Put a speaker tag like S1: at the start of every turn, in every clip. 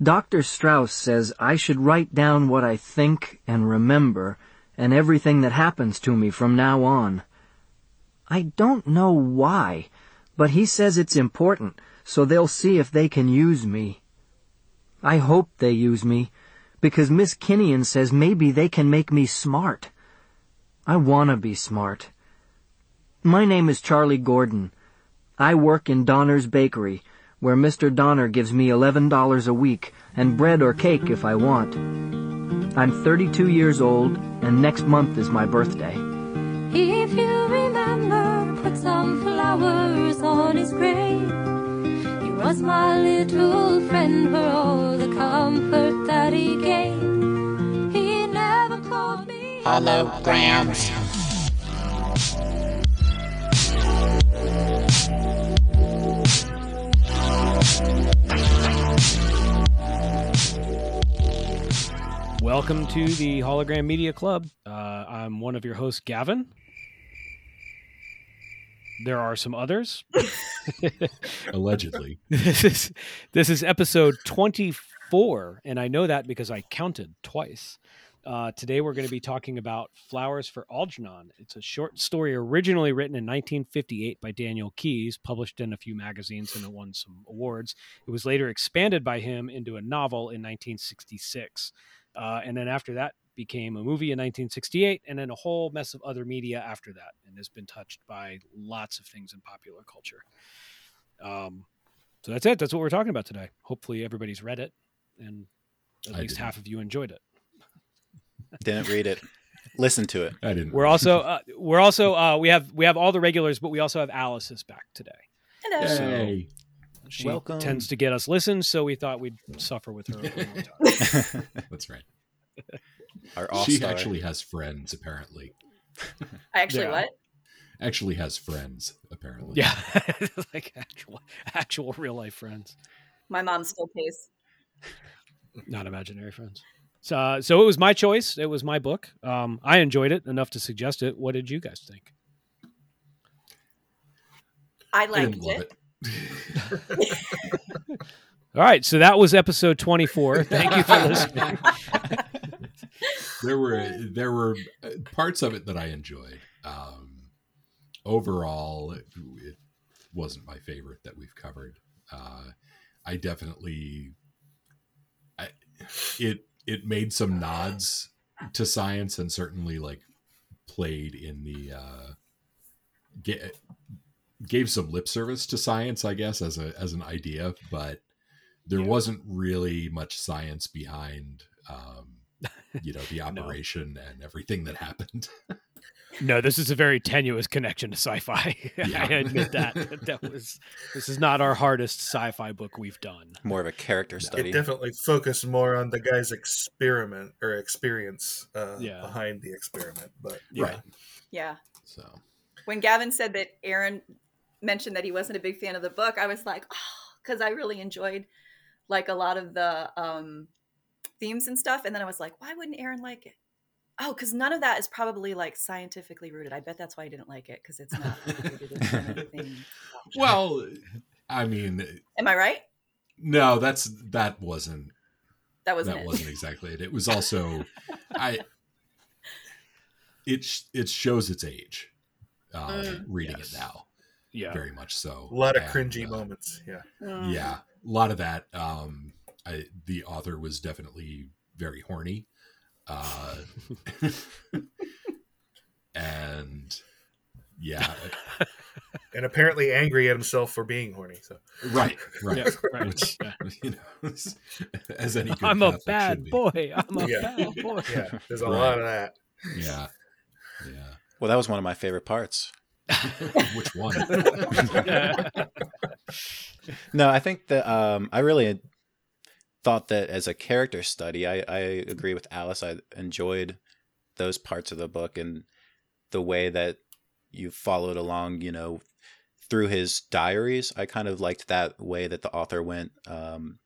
S1: Dr. Strauss says I should write down what I think and remember and everything that happens to me from now on. I don't know why, but he says it's important, so they'll see if they can use me. I hope they use me, because Miss Kinnian says maybe they can make me smart. I wanna be smart. My name is Charlie Gordon. I work in Donner's Bakery, where Mr. Donner gives me $11 a week and bread or cake if I want. I'm 32 years old, and next month is my birthday.
S2: If you remember, put some flowers on his grave. He was my little friend for all the comfort that he gave. He never called me
S3: holograms.
S4: Welcome to the HoloGraham Media Club. Uh, I'm one of your hosts, Gavin. There are some others.
S5: Allegedly.
S4: this is this is episode 24, and I know that because I counted twice. Uh, today we're going to be talking about Flowers for Algernon. It's a short story originally written in 1958 by Daniel Keyes, published in a few magazines, and it won some awards. It was later expanded by him into a novel in 1966. Uh, and then after that became a movie in 1968 and then a whole mess of other media after that and has been touched by lots of things in popular culture um, so that's it that's what we're talking about today hopefully everybody's read it and at
S5: I
S4: least
S5: didn't.
S4: half of you enjoyed it
S6: Didn't read it. Listen to it.
S5: I didn't.
S4: we're also uh, we're also uh, we have we have all the regulars but we also have alice is back today
S7: Hello.
S5: Yay.
S4: she
S6: Welcome.
S4: tends to get us listens so we thought we'd suffer with her a little time.
S5: That's right.
S6: Our
S5: She actually has friends, apparently.
S7: I actually
S4: Yeah.
S7: what?
S5: Actually has friends, apparently.
S4: yeah like actual actual real life friends
S7: My mom still pays.
S4: not imaginary friends. So, uh, so it was my choice. It was my book. Um, I enjoyed it enough to suggest it. What did you guys think?
S7: I
S5: I
S7: liked
S5: didn't love
S7: it.
S5: it.
S4: All right, so that was episode twenty-four. Thank you for listening.
S5: there were there were uh, parts of it that I enjoyed. Um, overall, it, it wasn't my favorite that we've covered. Uh, I definitely, I, it it made some nods to science and certainly like played in the uh, ga- gave some lip service to science, I guess, as a as an idea, but there
S4: Yeah.
S5: wasn't really much science behind. Um, you know the operation and everything that happened.
S4: No, this is a very tenuous connection to sci-fi.
S5: Yeah.
S4: I admit that. That was this is not our hardest sci-fi book we've done.
S6: More of a character study.
S8: It definitely focused more on the guy's experiment or experience uh,
S4: Yeah.
S8: behind the experiment. But
S5: Right.
S7: Yeah.
S5: So
S7: When Gavin said that Aaron mentioned that he wasn't a big fan of the book, I was like, oh, because I really enjoyed like a lot of the um, themes and stuff. And then I was like, why wouldn't Aaron like it? Oh, because none of that is probably like scientifically rooted. I bet that's why I didn't like it because it's not rooted in anything.
S5: well, I mean,
S7: Am I right?
S5: no, that's that wasn't
S7: That wasn't
S5: that
S7: it.
S5: wasn't exactly it. It was also I. It it shows its age. Um,
S7: Mm.
S5: reading
S4: Yes.
S5: it now,
S4: Yeah.
S5: very much so.
S8: a lot of
S5: And,
S8: cringy
S5: uh,
S8: moments. Yeah.
S7: Mm.
S5: Yeah, a lot of that. Um, I, the author was definitely very horny, uh, and yeah,
S8: And apparently angry at himself for being horny. So
S5: right, right.
S4: Yeah, right.
S5: Which,
S4: Yeah.
S5: you know, as any good
S4: I'm a bad boy. I'm a
S8: Yeah.
S4: bad boy.
S8: yeah, there's a
S5: Right.
S8: lot of that.
S5: Yeah, yeah.
S6: well, that was one of my favorite parts.
S5: Which one?
S6: No, I think that um, I really thought that as a character study, I, I agree with Alice. I enjoyed those parts of the book and the way that you followed along, you know, through his diaries. I kind of liked that way that the author went. Um,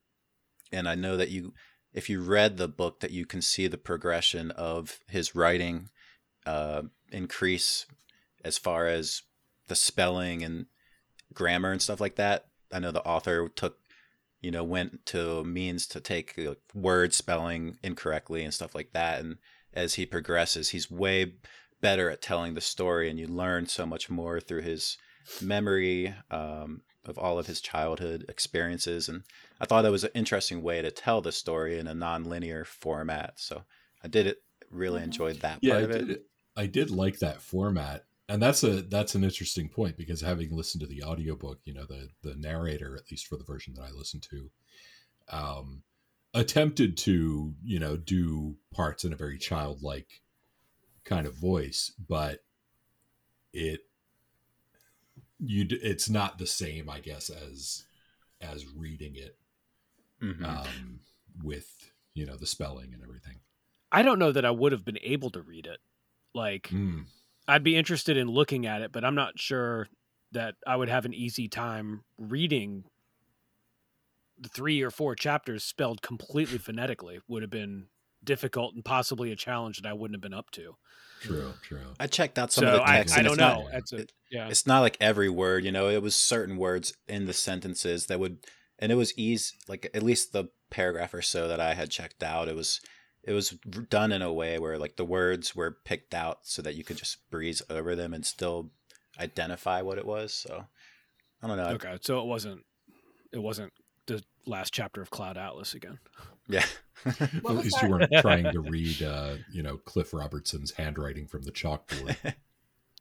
S6: and I know that you, if you read the book, that you can see the progression of his writing uh, increase as far as the spelling and grammar and stuff like that. I know the author took, you know, went to means to take like, word spelling incorrectly and stuff like that. And as he progresses, he's way better at telling the story, and you learn so much more through his memory um, of all of his childhood experiences. And I thought that was an interesting way to tell the story in a non-linear format. So I did it. Really enjoyed that
S5: yeah
S6: part
S5: I
S6: of it.
S5: did, I did like that format and that's a that's an interesting point because having listened to the audiobook you know the the narrator at least for the version that i listened to um attempted to you know do parts in a very childlike kind of voice but it you it's not the same i guess as as reading it
S6: Mhm.
S5: um with you know the spelling and everything
S4: I don't know that I would have been able to read it. Like
S5: Mm.
S4: I'd be interested in looking at it, but I'm not sure that I would have an easy time reading the three or four chapters spelled completely phonetically would have been difficult and possibly a challenge that I wouldn't have been up to.
S5: true true
S6: I checked out some
S4: so
S6: of the
S4: I,
S6: text.
S4: I
S6: and
S4: don't
S6: it's not-
S4: know. A, yeah.
S6: it's not like every word you know it was certain words in the sentences that would and it was easy like at least the paragraph or so that i had checked out it was it was done in a way where like the words were picked out so that you could just breeze over them and still identify what it was so i don't know
S4: Okay, so it wasn't it wasn't the last chapter of Cloud Atlas again.
S6: yeah
S7: What
S5: at least
S7: that?
S5: you weren't trying to read uh you know cliff robertson's handwriting from the chalkboard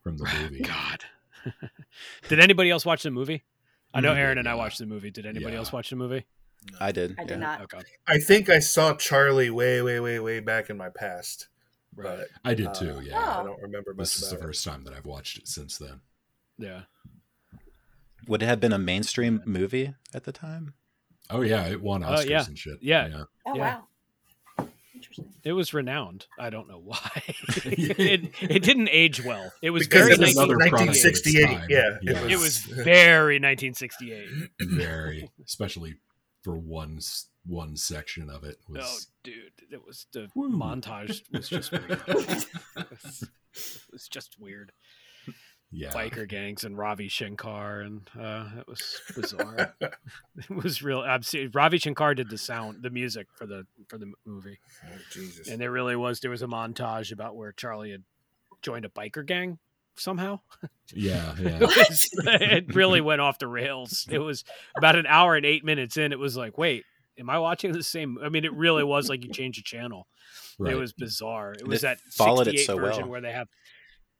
S5: from the movie
S4: God. did anybody else watch the movie? I know. Aaron and I watched the movie. Did anybody
S5: Yeah.
S4: else watch the movie?
S6: I did
S7: I did
S6: yeah.
S7: not.
S4: Okay.
S8: I think I saw Charlie way, way, way, way back in my past,
S4: Right.
S8: but
S5: i did
S8: Uh,
S5: too
S7: Oh.
S5: yeah
S8: I don't remember much
S5: this is the
S8: it.
S5: first time that i've watched it since then
S4: Yeah.
S6: would it have been a mainstream movie at the time
S5: oh yeah it won
S4: Oh,
S5: oscars
S4: yeah.
S5: and shit
S4: Yeah.
S7: Oh
S4: Yeah.
S7: wow. Interesting.
S4: It was renowned. I don't know why. it it didn't age well. It was
S8: because
S4: very
S8: it was
S5: another product of its
S8: 1968.
S5: time.
S8: Yeah,
S5: Yeah.
S4: It was very 1968.
S5: very especially for one one section of it was Oh,
S4: dude, it was the
S5: Woo.
S4: montage was just weird. it was just weird.
S5: yeah
S4: Biker gangs and Ravi Shankar, and uh, it was bizarre. it was real. Absolutely, Ravi Shankar did the sound, the music for the for the movie,
S8: Oh, Jesus.
S4: and there really was. There was a montage about where Charlie had joined a biker gang somehow.
S5: yeah yeah
S4: It, really went off the rails. It was about an hour and eight minutes in. It was like, wait, am I watching the same? I mean, it really was like you change the channel.
S5: right
S4: It was bizarre. It
S6: And
S4: was
S6: it
S4: that
S6: followed it
S4: 68
S6: so
S4: version
S6: well.
S4: where they have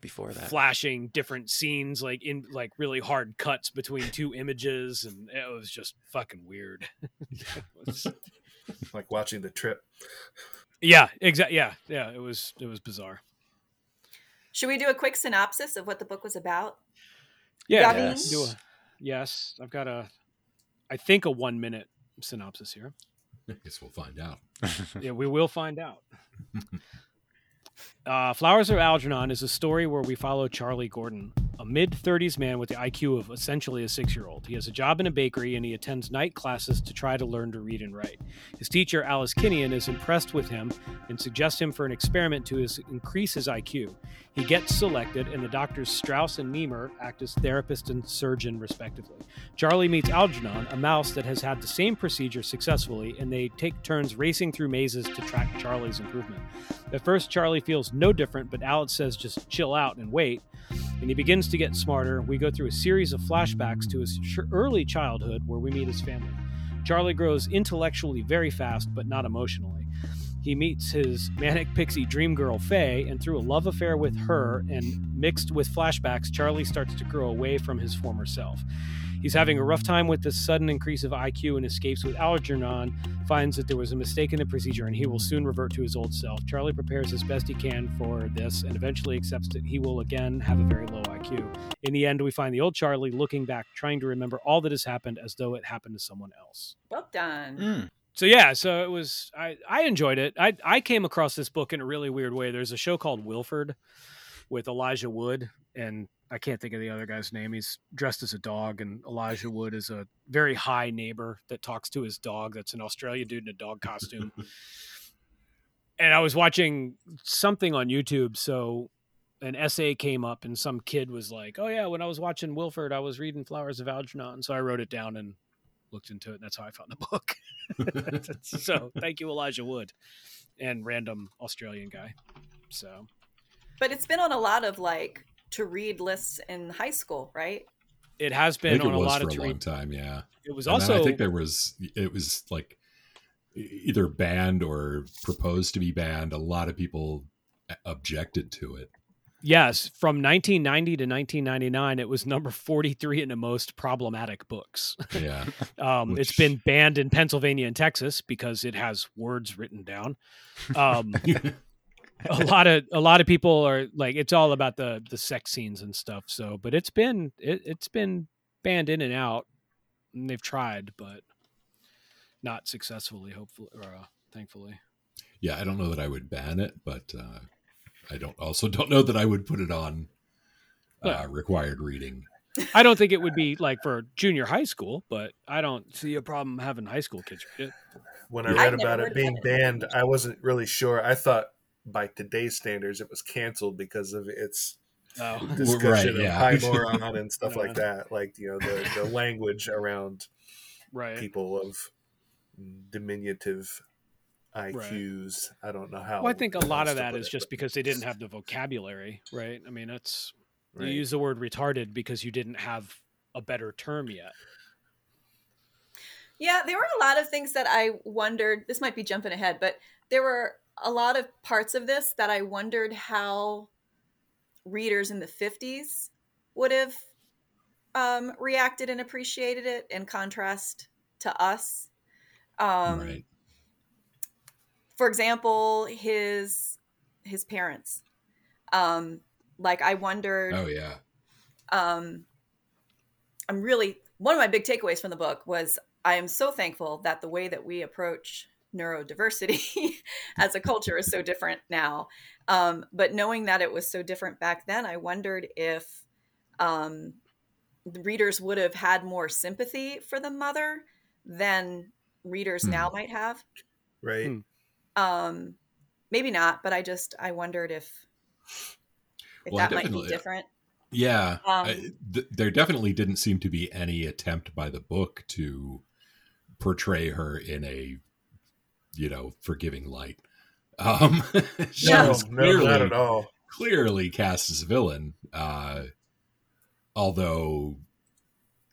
S6: before that
S4: flashing different scenes, like in like really hard cuts between two images, and it was just fucking weird. Was-
S8: like watching the trip.
S4: yeah, exactly. Yeah, yeah. It was it was bizarre.
S7: Should we do a quick synopsis of what the book was about?
S4: Yeah,
S6: Yes.
S4: do a- yes. I've got a, I think a one minute synopsis here.
S5: i guess we'll find out
S4: yeah, we will find out. Uh, Flowers of Algernon is a story where we follow Charlie Gordon, a mid 30s man with the IQ of essentially a six year old. He has a job in a bakery and he attends night classes to try to learn to read and write. His teacher, Alice Kinnian, is impressed with him and suggests him for an experiment to his, increase his IQ. He gets selected, and the doctors Strauss and Nemur act as therapist and surgeon, respectively. Charlie meets Algernon, a mouse that has had the same procedure successfully, and they take turns racing through mazes to track Charlie's improvement. At first, Charlie feels no different, but Alex says just chill out and wait. And he begins to get smarter. We go through a series of flashbacks to his early childhood where we meet his family. Charlie grows intellectually very fast, but not emotionally. He meets his manic pixie dream girl, Faye, and through a love affair with her and mixed with flashbacks, Charlie starts to grow away from his former self. He's having a rough time with this sudden increase of IQ and escapes with Algernon, finds that there was a mistake in the procedure and he will soon revert to his old self. Charlie prepares as best he can for this and eventually accepts that he will again have a very low IQ. In the end, we find the old Charlie looking back, trying to remember all that has happened as though it happened to someone else.
S7: Well done.
S6: Mm.
S4: So yeah, so it was I I enjoyed it. I I came across this book in a really weird way. There's a show called Wilfred with Elijah Wood and I can't think of the other guy's name. He's dressed as a dog and Elijah Wood is a very high neighbor that talks to his dog that's an Australian dude in a dog costume. and I was watching something on YouTube so an essay came up and some kid was like, "Oh yeah, when I was watching Wilfred, I was reading Flowers of Algernon." So I wrote it down and looked into it. And that's how I found the book. so thank you, Elijah Wood, and random Australian guy. So
S7: But it's been on a lot of like to read lists in high school, right?
S4: it has
S5: I
S4: been
S5: think
S4: on
S5: it
S4: a lot
S5: for
S4: of
S5: a long
S4: read.
S5: time. Yeah.
S4: It was
S5: And
S4: also
S5: I think there was it was like either banned or proposed to be banned. A lot of people objected to it.
S4: Yes, from 1990 to 1999, it was number 43 in the most problematic books.
S5: Yeah.
S4: Um, It's
S5: Which-
S4: been banned in Pennsylvania and Texas because it has words written down. Um, a lot of a lot of people are like, it's all about the the sex scenes and stuff. So, but it's been it, it's been banned in and out, and they've tried, but not successfully. Hopefully, or uh, thankfully.
S5: yeah, I don't know that I would ban it, but uh, I don't also don't know that I would put it on uh,
S4: Yeah.
S5: required reading.
S4: I don't think it would be like for junior high school, but I don't see a problem having high school kids read it.
S8: When I
S5: Yeah.
S8: read
S7: I'd
S8: about it being
S7: about it.
S8: banned, I wasn't really sure. I thought by today's standards it was canceled because of its
S4: Oh,
S8: discussion
S5: Right,
S8: of
S5: yeah.
S8: high moron and stuff
S4: Yeah.
S8: like that. Like you know the the language around
S4: right.
S8: people of diminutive IQs. I don't know how.
S4: Well, I think a lot of
S8: to
S4: that
S8: put
S4: is
S8: it,
S4: just
S8: but-
S4: because they didn't have the vocabulary, right? I mean, that's
S8: Right.
S4: you use the word retarded because you didn't have a better term yet.
S7: Yeah, there were a lot of things that I wondered. This might be jumping ahead, but there were a lot of parts of this that I wondered how readers in the 50s would have um, reacted and appreciated it in contrast to us. Um,
S5: right.
S7: For example, his his parents. Um, like I wondered
S5: Oh yeah.
S7: um, I'm really one of my big takeaways from the book was I am so thankful that the way that we approach neurodiversity as a culture is so different now. Um, but knowing that it was so different back then, I wondered if um, the readers would have had more sympathy for the mother than readers
S5: Hmm.
S7: now might have.
S8: right.
S4: Hmm.
S7: Um, maybe not, but I just I wondered if if
S5: Well,
S7: that might be different.
S5: Yeah,
S7: Um,
S5: I, th- there definitely didn't seem to be any attempt by the book to portray her in a, you know, forgiving light. Um, she
S8: No,
S5: was
S8: no,
S5: clearly,
S8: not at all.
S5: clearly cast as a villain. Uh, although,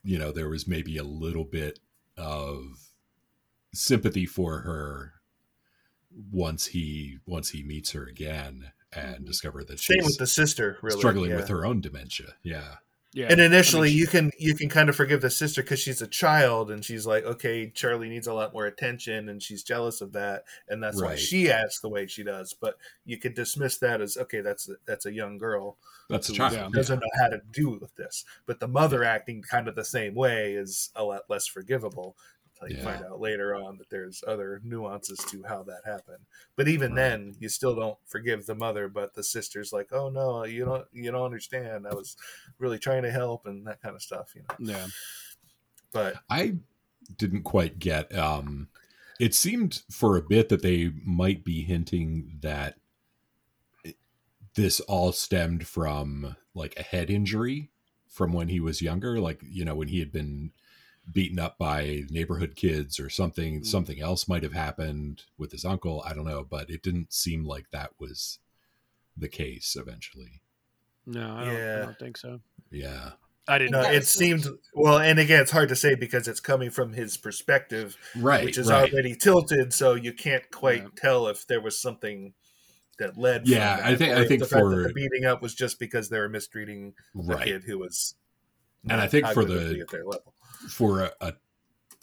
S5: you know, there was maybe a little bit of sympathy for her once he once he meets her again and discover that
S8: Same
S5: she's
S8: with the sister, really.
S5: struggling
S8: yeah.
S5: with her own dementia. Yeah.
S4: Yeah.
S8: And initially,
S4: I mean,
S8: you can you can kind of forgive the sister because she's a child, and she's like, okay, Charlie needs a lot more attention, and she's jealous of that, and that's why she acts the way she does. But you could dismiss that as okay, that's that's a young girl
S5: That's a child.
S4: Yeah.
S8: doesn't know how to do with this. But the mother acting kind of the same way is a lot less forgivable. You
S5: Yeah.
S8: find out later on that there's other nuances to how that happened. But even
S5: Right.
S8: then, you still don't forgive the mother. But the sister's like, "Oh no, you don't, you don't understand. I was really trying to help and that kind of stuff." You know.
S4: yeah.
S8: But
S5: I didn't quite get. Um, it seemed for a bit that they might be hinting that this all stemmed from like a head injury from when he was younger, like you know when he had been beaten up by neighborhood kids or something.
S4: Mm.
S5: Something else might have happened with his uncle. I don't know, but it didn't seem like that was the case eventually.
S4: No, I don't, I don't think so.
S5: Yeah.
S4: I didn't.
S8: no,
S7: That
S8: it seemed well. And again, it's hard to say because it's coming from his perspective,
S5: Right.
S8: which is
S5: right.
S8: already tilted. So you can't quite
S4: Yeah.
S8: tell if there was something that led.
S5: Yeah,
S8: from
S5: I think-
S8: or
S5: I think
S8: the fact that
S5: for-
S8: the beating up was just because they were mistreating a
S5: right.
S8: kid who was.
S5: And I think for the-
S8: at their level.
S5: For a, a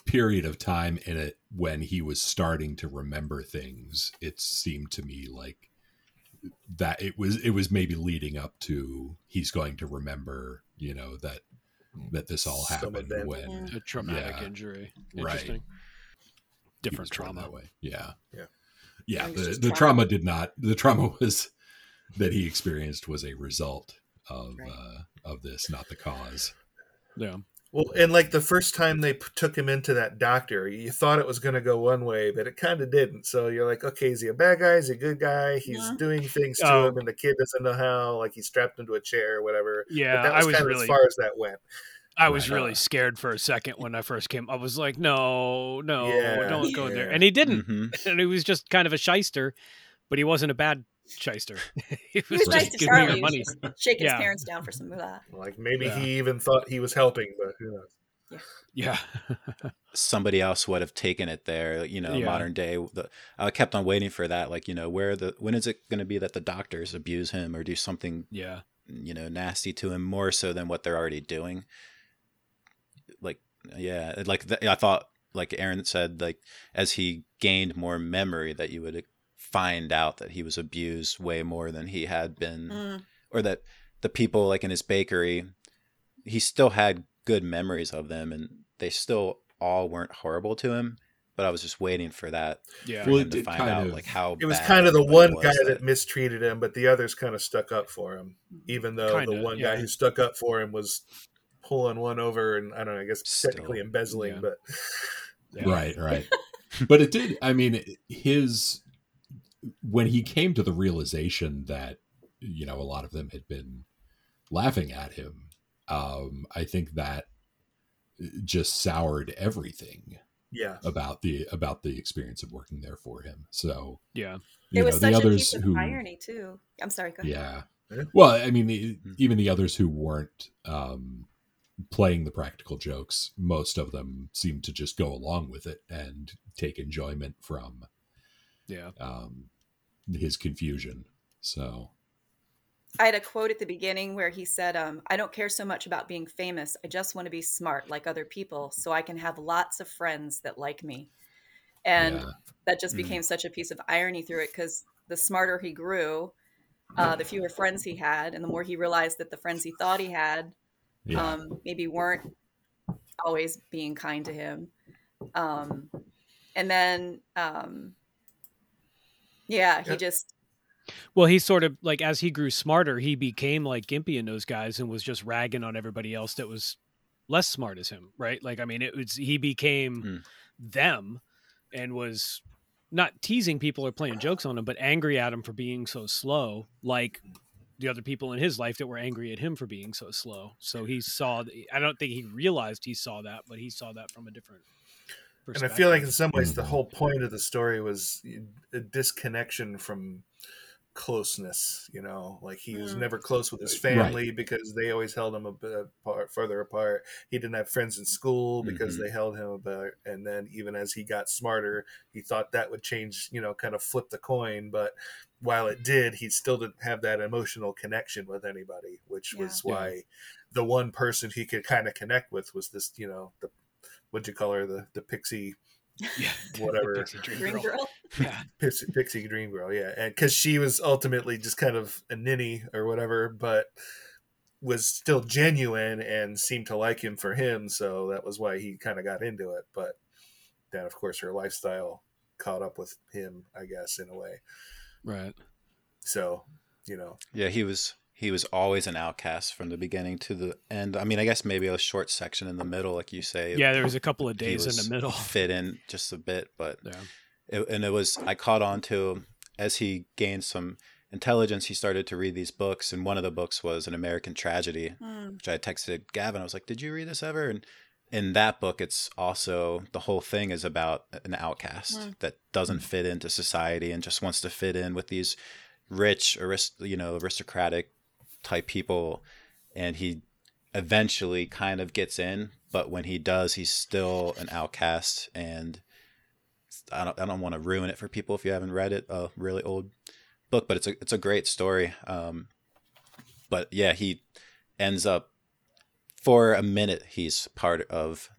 S5: period of time in it when he was starting to remember things it seemed to me like that it was it was maybe leading up to he's going to remember you know that that this all
S8: Some
S5: happened
S8: event.
S5: when
S4: a traumatic
S5: Yeah.
S4: injury.
S5: Right.
S4: Interesting.
S5: he
S4: Different trauma.
S5: that way yeah
S8: Yeah.
S5: yeah the, the
S7: trauma.
S5: trauma did not the trauma was that he experienced was a result of
S7: Right.
S5: uh of this not the cause
S4: Yeah.
S8: Well, and like the first time they p- took him into that doctor, you thought it was going to go one way, but it kind of didn't. So you're like, okay, is he a bad guy? Is he a good guy? He's
S7: Yeah.
S8: doing things to
S4: Oh.
S8: him, and the kid doesn't know how. Like he's strapped into a chair or whatever.
S4: Yeah.
S8: but that
S4: I
S8: was,
S4: was
S8: kind
S4: really.
S8: of as far as that went.
S4: I was
S5: Right.
S4: really scared for a second when I first came. I was like, no, no,
S8: Yeah,
S4: don't go in there. And he didn't.
S6: Mhm.
S4: And he was just kind of a shyster, but he wasn't a bad shyster. he was
S7: He was
S4: just
S7: nice to
S4: giving me
S7: Charlie.
S4: your money.
S7: Was shaking
S4: Yeah.
S7: his parents down for some moolah.
S8: Like maybe
S4: Yeah.
S8: he even thought he was helping, but who knows?
S4: Yeah.
S6: somebody else would have taken it there you know
S4: Yeah.
S6: modern day the, i kept on waiting for that like you know where the when is it going to be that the doctors abuse him or do something
S4: yeah.
S6: you know nasty to him more so than what they're already doing like yeah like th- i thought like aaron said like as he gained more memory that you would find out that he was abused way more than he had been
S7: Mm.
S6: or that the people like in his bakery he still had good memories of them and they still all weren't horrible to him but i was just waiting for that
S4: Yeah.
S6: for
S5: Well,
S6: him to find out
S5: of-
S6: like how
S8: It was
S6: bad
S8: kind of the one
S6: was
S8: guy that mistreated him, but the others kind of stuck up for him. Even though
S4: Kinda,
S8: the one
S4: yeah.
S8: guy who stuck up for him was pulling one over and I don't know, I guess
S6: Still,
S8: technically embezzling,
S4: yeah.
S8: but
S4: Yeah.
S5: Right, right. but it did. I mean, his when he came to the realization that you know a lot of them had been laughing at him. Um, I think that just soured everything
S8: yeah.
S5: about the about the experience of working there for him. So
S4: Yeah.
S7: It was
S5: know
S7: such
S5: the
S7: a
S5: others
S7: piece of
S5: who
S7: irony too. I'm sorry. Go ahead.
S5: yeah.
S8: Yeah.
S5: Well, I mean, e-
S6: Mhm.
S5: even the others who weren't um, playing the practical jokes, most of them seemed to just go along with it and take enjoyment from
S4: Yeah.
S5: um, his confusion. So,
S7: I had a quote at the beginning where he said, um, I don't care so much about being famous. I just want to be smart like other people so I can have lots of friends that like me. And
S5: Yeah.
S7: that just
S6: Mhm.
S7: became such a piece of irony through it because the smarter he grew, uh, the fewer friends he had, and the more he realized that the friends he thought he had
S5: yeah,
S7: um, maybe weren't always being kind to him. Um, and then, um, yeah, he
S8: Yeah.
S7: just,
S4: Well, he sort of like as he grew smarter, he became like Gimpy and those guys and was just ragging on everybody else that was less smart as him, right? Like I mean, it was he became
S6: Hmm.
S4: them and was not teasing people or playing jokes on them, but angry at him for being so slow, like the other people in his life that were angry at him for being so slow. So he saw. I don't think he realized he saw that, but he saw that from a different.
S8: And I feel like in some ways the whole point of the story was a disconnection from closeness. You know, like he was
S7: Mm.
S8: never close with his
S5: Right.
S8: family because they always held him a bit apart, further apart. He didn't have friends in school because
S6: Mhm.
S8: they held him apart. And then even as he got smarter, he thought that would change. You know, kind of flip the coin, but. While it did, he still didn't have that emotional connection with anybody, which was
S4: Yeah.
S8: why the one person he could kind of connect with was this, you know, the what'd you call her, the the pixie
S4: yeah,
S8: whatever.
S4: Pixie Dream
S7: Green
S4: Girl.
S7: Girl.
S4: Yeah,
S8: Pixie, Pixie Dream Girl, yeah, and because she was ultimately just kind of a ninny or whatever, but was still genuine and seemed to like him for him, so that was why he kind of got into it. But then, of course, her lifestyle caught up with him, I guess, in a way.
S4: right.
S8: So, you know,
S6: Yeah, he was he was always an outcast from the beginning to the end. I mean, I guess maybe a short section in the middle, like you say.
S4: Yeah, there was a couple of days in the middle.
S6: fit in just a bit, but
S4: Yeah.
S6: it, and it was I caught on to as he gained some intelligence. He started to read these books, and one of the books was an American Tragedy,
S7: Hmm.
S6: which I texted Gavin. I was like, "Did you read this ever?" And in that book, it's also the whole thing is about an outcast
S7: Mm.
S6: that doesn't fit into society and just wants to fit in with these rich, arist- you know, aristocratic type people, and he eventually kind of gets in, but when he does, he's still an outcast and. I don't, I don't want to ruin it for people if you haven't read it. A really old book, but it's a it's a great story. Um, but yeah, he ends up for a minute he's part of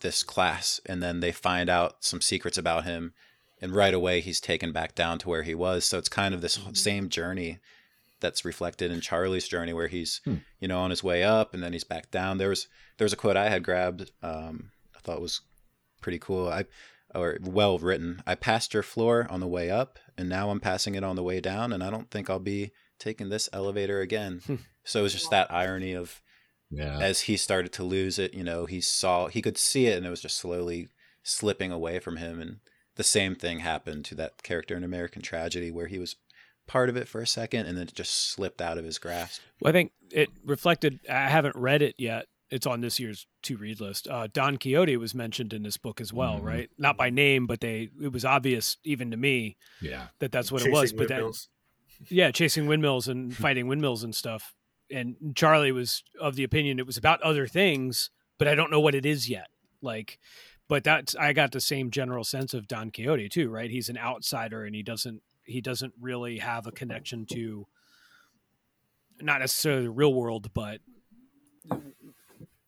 S6: this class, and then they find out some secrets about him, and right away he's taken back down to where he was. So it's kind of this same journey that's reflected in Charlie's journey, where he's
S5: Hmm.
S6: you know on his way up, and then he's back down. There was there was a quote I had grabbed. Um, I thought was pretty cool. I or well written. I passed your floor on the way up, and now I'm passing it on the way down, and I don't think I'll be taking this elevator again.
S4: Hmm.
S6: so it was just that irony of
S5: yeah,
S6: as he started to lose it, you know, he saw he could see it, and it was just slowly slipping away from him. And the same thing happened to that character in American Tragedy, where he was part of it for a second, and then it just slipped out of his grasp.
S4: Well, I think it reflected. I haven't read it yet, it's on this year's to read list. Uh, Don Quixote was mentioned in this book as well,
S5: Mhm.
S4: right? Not by name, but they it was obvious even to me
S5: Yeah.
S4: that that's what
S8: Chasing
S4: it was. But that, yeah, chasing windmills and fighting windmills and stuff. And Charlie was of the opinion it was about other things, but I don't know what it is yet. Like, but that's I got the same general sense of Don Quixote too, right? He's an outsider and he doesn't he doesn't really have a connection to not necessarily the real world, but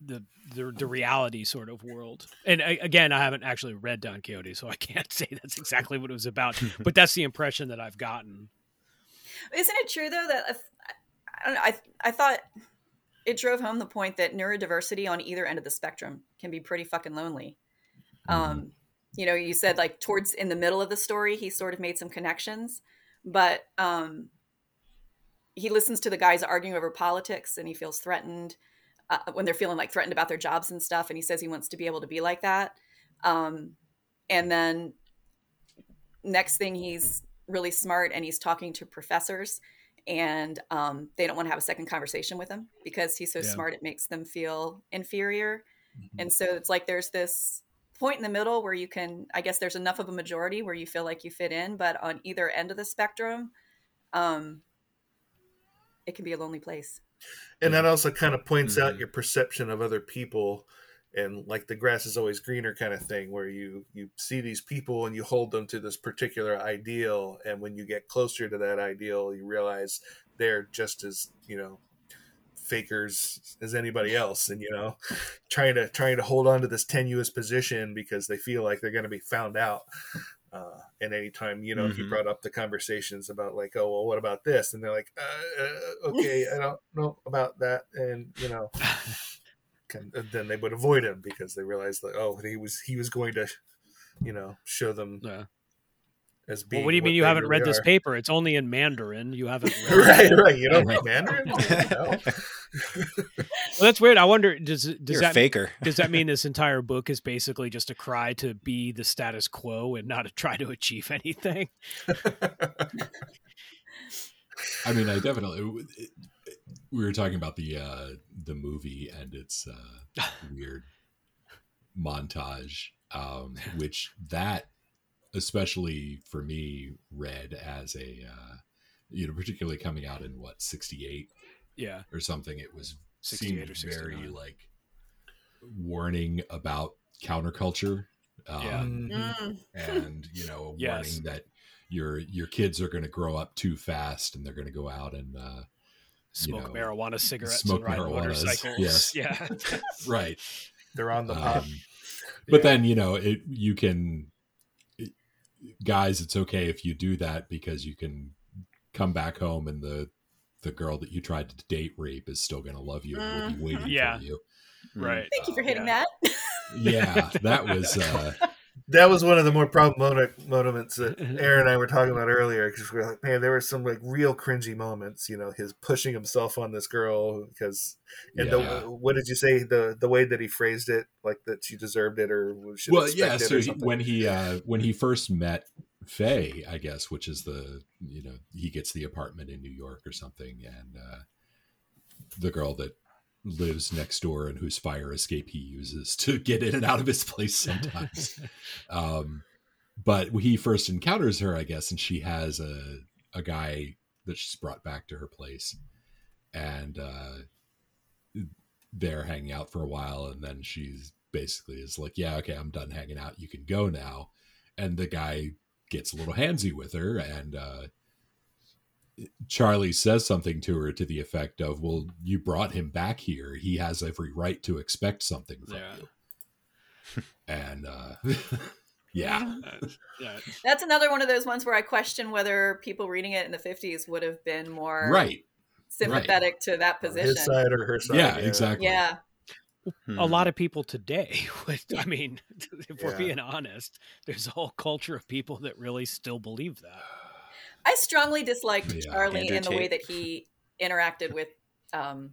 S4: the the, the reality sort of world. And I, again, I haven't actually read Don Quixote, so I can't say that's exactly what it was about. but that's the impression that I've gotten.
S7: Isn't it true though that if, I don't know? I I thought it drove home the point that neurodiversity on either end of the spectrum can be pretty fucking lonely. Um, you know, you said like towards in the middle of the story, he sort of made some connections, but um, he listens to the guys arguing over politics and he feels threatened uh, when they're feeling like threatened about their jobs and stuff. And he says he wants to be able to be like that. Um, and then next thing he's really smart and he's talking to professors and um, they don't want to have a second conversation with him because he's so
S4: Yeah.
S7: smart it makes them feel inferior
S5: Mhm.
S7: and so it's like there's this point in the middle where you can i guess there's enough of a majority where you feel like you fit in but on either end of the spectrum um, it can be a lonely place.
S8: And that also kind of points out
S6: Mhm.
S8: your perception of other people and like the grass is always greener kind of thing where you you see these people and you hold them to this particular ideal. And when you get closer to that ideal you realize they're just as you know fakers as anybody else and you know trying to trying to hold on to this tenuous position because they feel like they're going to be found out uh, and anytime you know if you
S6: Mhm.
S8: brought up the conversations about like oh well what about this and they're like uh, uh, okay i don't know about that and you know can, and then they would avoid him because they realized that oh he was he was going to you know show them
S4: Yeah.
S8: As being
S4: Well, what do you mean you haven't read
S8: really
S4: this paper? It's only in Mandarin. You haven't read
S8: right right you don't know mandarin no.
S4: Well, that's weird. I wonder does does
S6: You're
S4: that
S6: faker.
S4: does that mean this entire book is basically just a cry to be the status quo and not to try to achieve anything?
S5: I mean, I definitely. it- it- we were talking about the uh, the movie and its uh, weird montage, um, which that especially for me read as a uh, you know particularly coming out in what sixty eight
S4: Yeah.
S5: or something. It was
S4: 68
S5: seemed
S4: or
S5: very
S4: 69.
S5: like warning about counterculture. Um,
S4: Yeah.
S8: Mhm.
S5: and you know, a
S4: Yes.
S5: warning that your your kids are going to grow up too fast and they're going to go out and uh,
S4: Smoke
S5: know,
S4: marijuana cigarettes
S5: smoke
S4: and ride motorcycles.
S5: yes.
S4: Yeah.
S5: right.
S8: they're on the pop
S5: Um, but
S4: Yeah.
S5: then you know, it you can, it, guys, it's okay if you do that because you can come back home and the the girl that you tried to date rape is still going to love you and will be waiting
S4: Yeah.
S5: for you.
S4: right.
S7: thank you for
S5: Uh,
S7: hitting
S4: yeah.
S7: that
S5: Yeah, that was. Uh,
S8: that was one of the more problematic moments that Aaron and I were talking about earlier because we are like, man, there were some like real cringy moments. You know, his pushing himself on this girl because, and
S5: Yeah.
S8: the what did you say the the way that he phrased it, like that she deserved it or should
S5: well yeah
S8: it
S5: so he, when he uh when he first met faye i guess which is the you know he gets the apartment in new york or something and uh the girl that lives next door and whose fire escape he uses to get in and out of his place sometimes. Um but he first encounters her i guess and she has a a guy that she's brought back to her place. And uh they're hanging out for a while and then she's basically is like yeah okay i'm done hanging out. You can go now. And the guy gets a little handsy with her and uh charlie says something to her to the effect of well you brought him back here. He has every right to expect something from
S4: Yeah.
S5: you. And uh yeah.
S4: Uh, yeah.
S7: that's another one of those ones where i question whether people reading it in the 50s would have been more
S5: right.
S7: sympathetic to that position
S8: his side or her side.
S5: yeah exactly.
S7: Yeah.
S6: Hmm.
S4: a lot of people today would i mean if we're being honest there's a whole culture of people that really still believe that
S7: I strongly disliked
S5: Yeah.
S7: Charlie
S6: Andrew
S7: and the way that he interacted with um,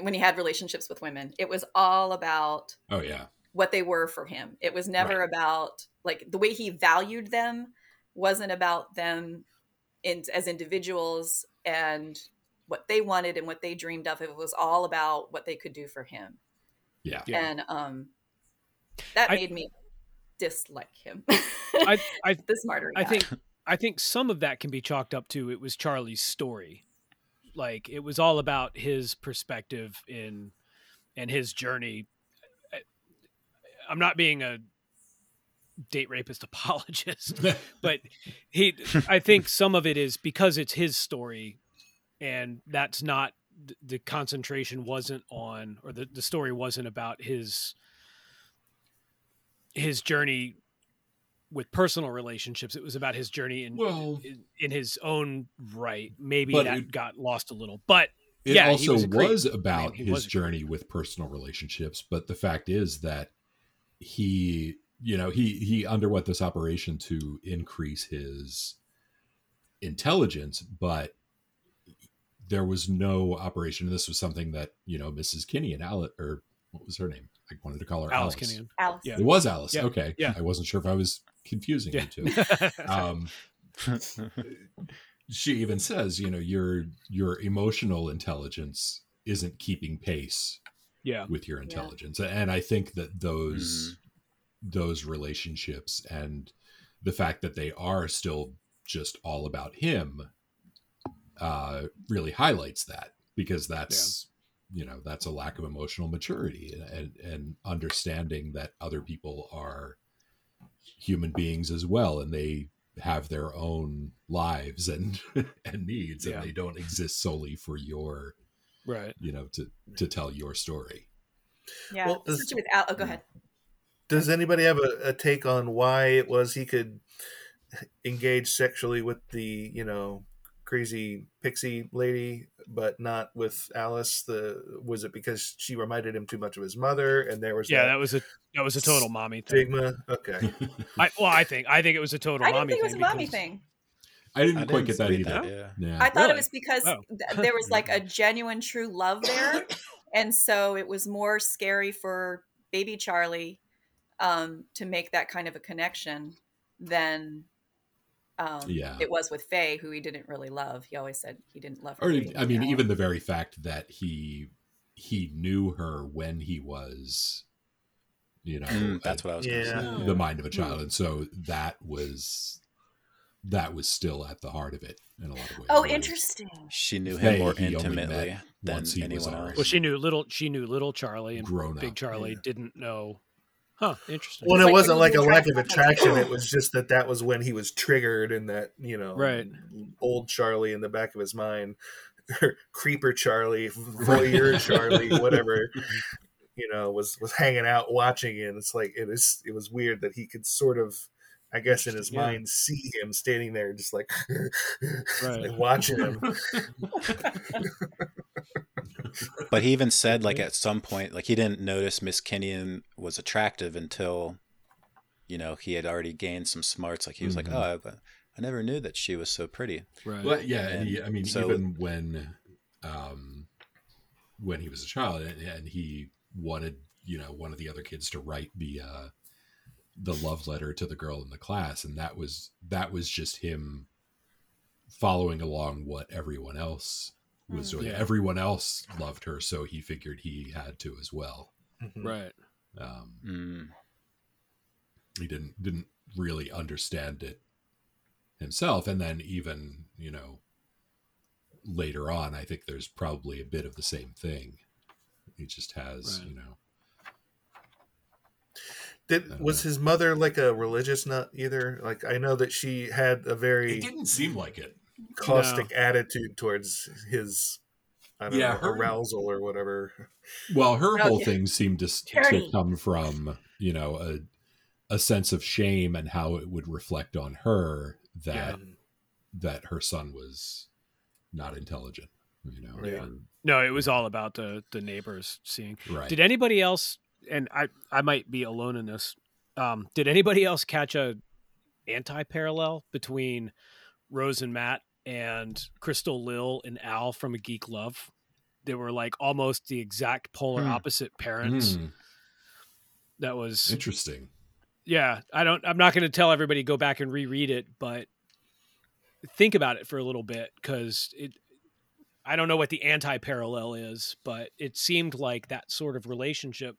S7: when he had relationships with women. It was all about
S5: oh yeah
S7: what they were for him. It was never
S5: Right.
S7: about like the way he valued them wasn't about them in, as individuals and what they wanted and what they dreamed of. It was all about what they could do for him.
S5: Yeah.
S4: Yeah.
S7: And um, that
S4: I-
S7: made me dislike him.
S4: I, I,
S7: the smarter.
S4: I
S7: guy.
S4: think, I think some of that can be chalked up to it was Charlie's story. Like it was all about his perspective in, and his journey. I'm not being a date rapist apologist, but he i think some of it is because it's his story and that's not the concentration wasn't on or the, the story wasn't about his his journey with personal relationships it was about his journey in
S5: well,
S4: in, in his own right. Maybe
S5: But
S4: that
S5: it-
S4: got lost a little. But
S5: it
S4: Yeah, he
S5: also
S4: was
S5: was,
S4: a great-
S5: about
S4: I mean,
S5: his
S4: was a great-
S5: journey with personal relationships but the fact is that he you know he he underwent this operation to increase his intelligence but there was no operation. This was something that you know mrs kinney and alice or what was her name? I wanted to call her
S4: alice,
S5: alice,
S7: Alice.
S4: Yeah.
S5: it was alice.
S4: Yeah.
S5: okay.
S4: Yeah.
S5: i wasn't sure if i was confusing
S4: yeah.
S5: you two um she even says, you know, your your emotional intelligence isn't keeping pace
S4: yeah.
S5: with your intelligence. And I think that those those relationships and the fact that they are still just all about him uh really highlights that because that's you know that's a lack of emotional maturity and, and and understanding that other people are human beings as well and they have their own lives and and needs
S4: Yeah.
S5: and they don't exist solely for your
S4: right
S5: you know to to tell your story
S7: Yeah.
S8: Well, does-
S7: Especially with Al. Oh, go hmm. ahead.
S8: Does anybody have a, a take on why it was he could engage sexually with the you know crazy pixie lady, but not with Alice? The was it because she reminded him too much of his mother, and there was
S4: yeah
S8: that
S4: that was a that was a total mommy thing
S8: stigma? Okay,
S4: I, well i think i think it was a total
S7: I didn't
S4: mommy
S7: think it was a
S4: thing
S7: mommy thing.
S5: i didn't
S6: I
S5: quite
S6: didn't
S5: get that
S6: read
S5: either
S6: yeah.
S5: yeah
S7: I thought
S4: Really?
S7: it was because
S4: Oh.
S7: th- there was like a genuine true love there. and so it was more scary for baby Charlie um, to make that kind of a connection than um,
S5: Yeah.
S7: it was with Faye, who he didn't really love. He always said he didn't love her.
S5: or i mean even the very fact that he he knew her when he was you know
S6: Mm, that's
S5: a-
S6: what I was
S8: yeah.
S6: say,
S5: the mind of a child and so that was that was still at the heart of it in a lot of ways
S7: Oh, interesting.
S6: She knew
S5: Faye,
S6: him more
S5: he
S6: intimately than
S5: once he
S6: anyone else.
S4: well she knew little she knew little charlie and
S5: grown
S4: big
S5: up
S4: charlie
S8: Yeah.
S4: didn't know huh interesting
S8: well,
S7: It's
S8: it
S7: like
S8: wasn't like a lack of attraction. It was just that that was when he was triggered, and that you know,
S4: Right.
S8: old Charlie in the back of his mind, creeper Charlie, voyeur Charlie, whatever. you know was was hanging out watching it. And it's like it is it was weird that he could sort of I guess in his
S4: Yeah.
S8: mind see him standing there just like,
S4: Right.
S8: like watching him.
S6: But he even said like at some point like he didn't notice Miss Kinnian was attractive until you know he had already gained some smarts. Like he was
S5: Mhm.
S6: like, oh, I, I never knew that she was so pretty.
S4: right
S5: Well, yeah, and he, I mean,
S6: so-
S5: even when, um, when he was a child, and, and he wanted, you know, one of the other kids to write the uh, the love letter to the girl in the class, and that was that was just him following along what everyone else was
S7: Mm.
S5: doing.
S4: Yeah.
S5: Everyone else loved her, so he figured he had to as well.
S8: Mhm.
S4: right
S5: Um,
S6: Mm.
S5: he didn't didn't really understand it himself and then even you know later on i think there's probably a bit of the same thing he just has
S4: Right.
S5: you know
S8: Did was uh, his mother like a religious nut either? Like I know that she had a very
S5: it didn't seem like it
S8: caustic attitude towards his I don't
S5: Yeah,
S8: know,
S5: her-
S8: arousal or whatever.
S5: well her whole
S7: yeah.
S5: thing seemed to, to come from you know a a sense of shame and how it would reflect on her that that her son was not intelligent you know
S8: Yeah.
S5: or-
S4: no it was all about the the neighbors seeing
S5: right
S4: Did anybody else? And I, I might be alone in this. Um, did anybody else catch a anti-parallel between Rose and Matt and Crystal Lil and Al from A Geek Love? They were like almost the exact polar
S6: Hmm.
S4: opposite parents.
S5: Hmm,
S4: That was
S5: interesting
S4: yeah. I don't. I'm not going to tell everybody go back and reread it, but think about it for a little bit because it I don't know what the anti-parallel is, but it seemed like that sort of relationship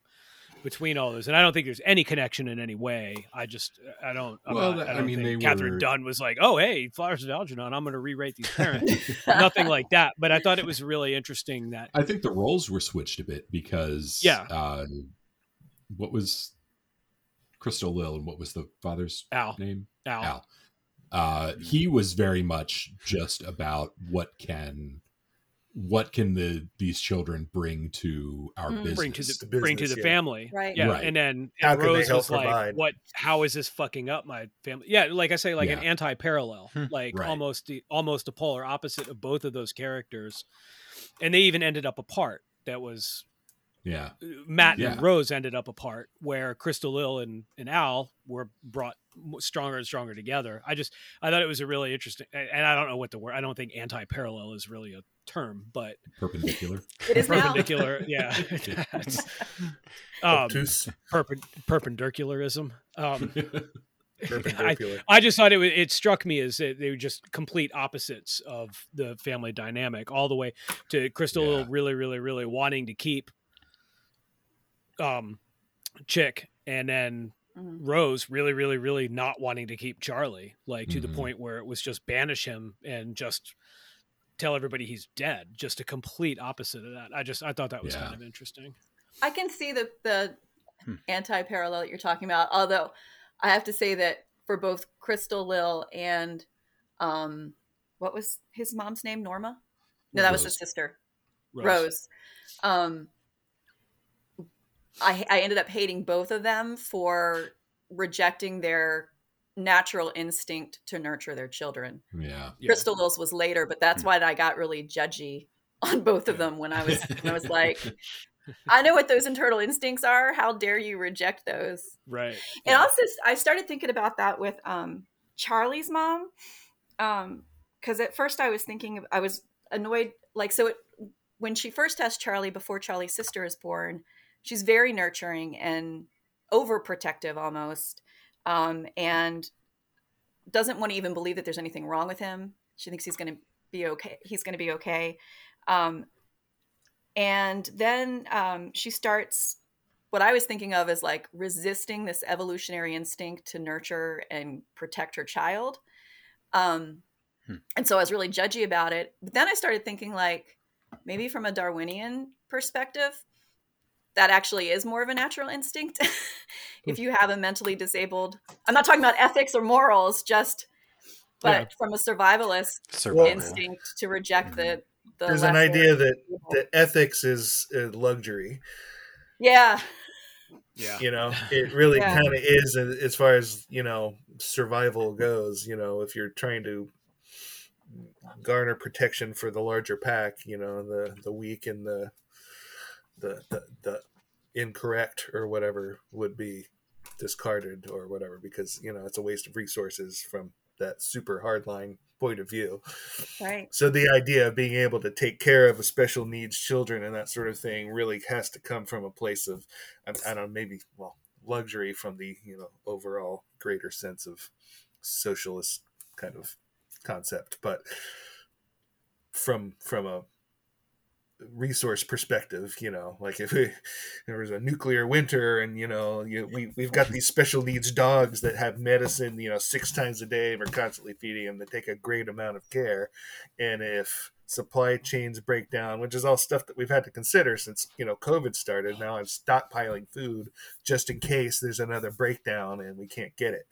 S4: between all those, and I don't think there's any connection in any way. I just, I don't. I'm
S5: Well,
S4: not- I,
S5: I
S4: don't
S5: mean,
S4: think
S5: they
S4: Katherine
S5: were-
S4: Dunn was like, "Oh, hey, Flowers of Algernon, I'm going to rewrite these parents." Nothing like that. But I thought it was really interesting that
S5: I think the roles were switched a bit because
S4: Yeah.
S5: uh, what was Crystal Lil and what was the father's
S4: Al,
S5: name?
S4: Al,
S5: Al. Uh, he was very much just about what can what can the these children bring to our
S7: Mm.
S5: business.
S4: bring to the,
S8: The
S4: bring to the
S8: yeah.
S4: family,
S7: Right.
S4: Yeah,
S5: Right.
S4: and then and Rose
S8: help
S4: was like,
S8: provide?
S4: "What? How is this fucking up my family?" Yeah, like I say, like an anti-parallel,
S6: Hmm.
S4: like
S5: Right.
S4: almost the almost a polar opposite of both of those characters, and they even ended up apart. That was
S5: yeah,
S4: Matt
S5: Yeah.
S4: and Rose ended up apart, where Crystal Lil and, and Al were brought stronger and stronger together. I just I thought it was a really interesting, and and I don't know what the word. I don't think anti-parallel is really a term, but
S5: perpendicular.
S7: It is now.
S4: perpendicular, yeah, That's, um,
S8: Obtuse,
S4: perpen- perpendicularism. Um, I,
S8: perpendicular.
S4: I just thought it it struck me as that they were just complete opposites of the family dynamic, all the way to Crystal
S5: Yeah.
S4: really, really, really wanting to keep um Chick, and then
S7: Mhm.
S4: Rose really, really, really not wanting to keep Charlie, like to the
S5: Mhm.
S4: point where it was just banish him and just tell everybody he's dead. Just a complete opposite of that. I just I thought that was kind of interesting.
S7: I can see the the
S6: Hmm.
S7: anti-parallel that you're talking about. Although I have to say that for both Crystal Lil and um, what was his mom's name? Norma. No, that was the
S5: Rose.
S7: sister,
S4: Rose.
S7: Rose. Um, I I ended up hating both of them for rejecting their natural instinct to nurture their children.
S5: Yeah,
S4: Yeah.
S7: Crystal Lil's was later, but that's
S6: Hmm.
S7: why I got really judgy on both of them when I was when I was like, I know what those internal instincts are. How dare you reject those?
S4: Right.
S7: And also, I started thinking about that with um, Charlie's mom, because at first I was thinking I was annoyed. Like, so it, when she first has Charlie before Charlie's sister is born, she's very nurturing and overprotective almost, um, and doesn't want to even believe that there's anything wrong with him. She thinks he's going to be okay. He's going to be okay. Um, and then um, she starts what I was thinking of as like resisting this evolutionary instinct to nurture and protect her child. Um,
S6: Hmm.
S7: And so I was really judgy about it. But then I started thinking, like, maybe from a Darwinian perspective, that actually is more of a natural instinct. if hmm. you have a mentally disabled, I'm not talking about ethics or morals, just, but
S4: Yeah.
S7: from a survivalist
S6: Survival.
S7: instinct to reject the. Mm-hmm. the
S8: There's an idea that
S7: evil.
S8: that ethics is a luxury.
S7: yeah,
S4: Yeah.
S8: You know, it really
S7: Yeah.
S8: kind of is uh, as far as you know survival goes. You know, if you're trying to garner protection for the larger pack, you know, the the weak and the the the, the incorrect or whatever would be discarded or whatever because you know it's a waste of resources from that super hardline point of view.
S7: right.
S8: So the idea of being able to take care of a special needs children and that sort of thing really has to come from a place of, I, I don't know, maybe well, luxury from the you know overall greater sense of socialist kind of concept, but from from a resource perspective, you know, like if we, there was a nuclear winter and you know you, we we've got these special needs dogs that have medicine, you know, six times a day and we're constantly feeding them they take a great amount of care, and if supply chains break down, which is all stuff that we've had to consider since you know COVID started. Now I'm stockpiling food just in case there's another breakdown and we can't get it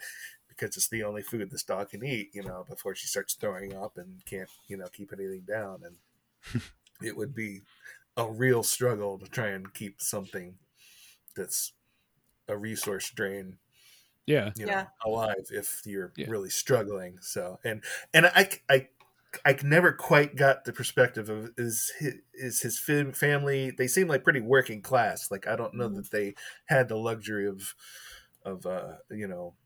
S8: because it's the only food this dog can eat, you know, before she starts throwing up and can't, you know, keep anything down. And it would be a real struggle to try and keep something that's a resource drain
S4: Yeah.
S8: you know
S7: Yeah.
S8: alive if you're
S4: Yeah.
S8: really struggling so and and i i i never quite got the perspective of is his, is his fam- family they seem like pretty working class like i don't know
S7: Mhm.
S8: that they had the luxury of of uh you know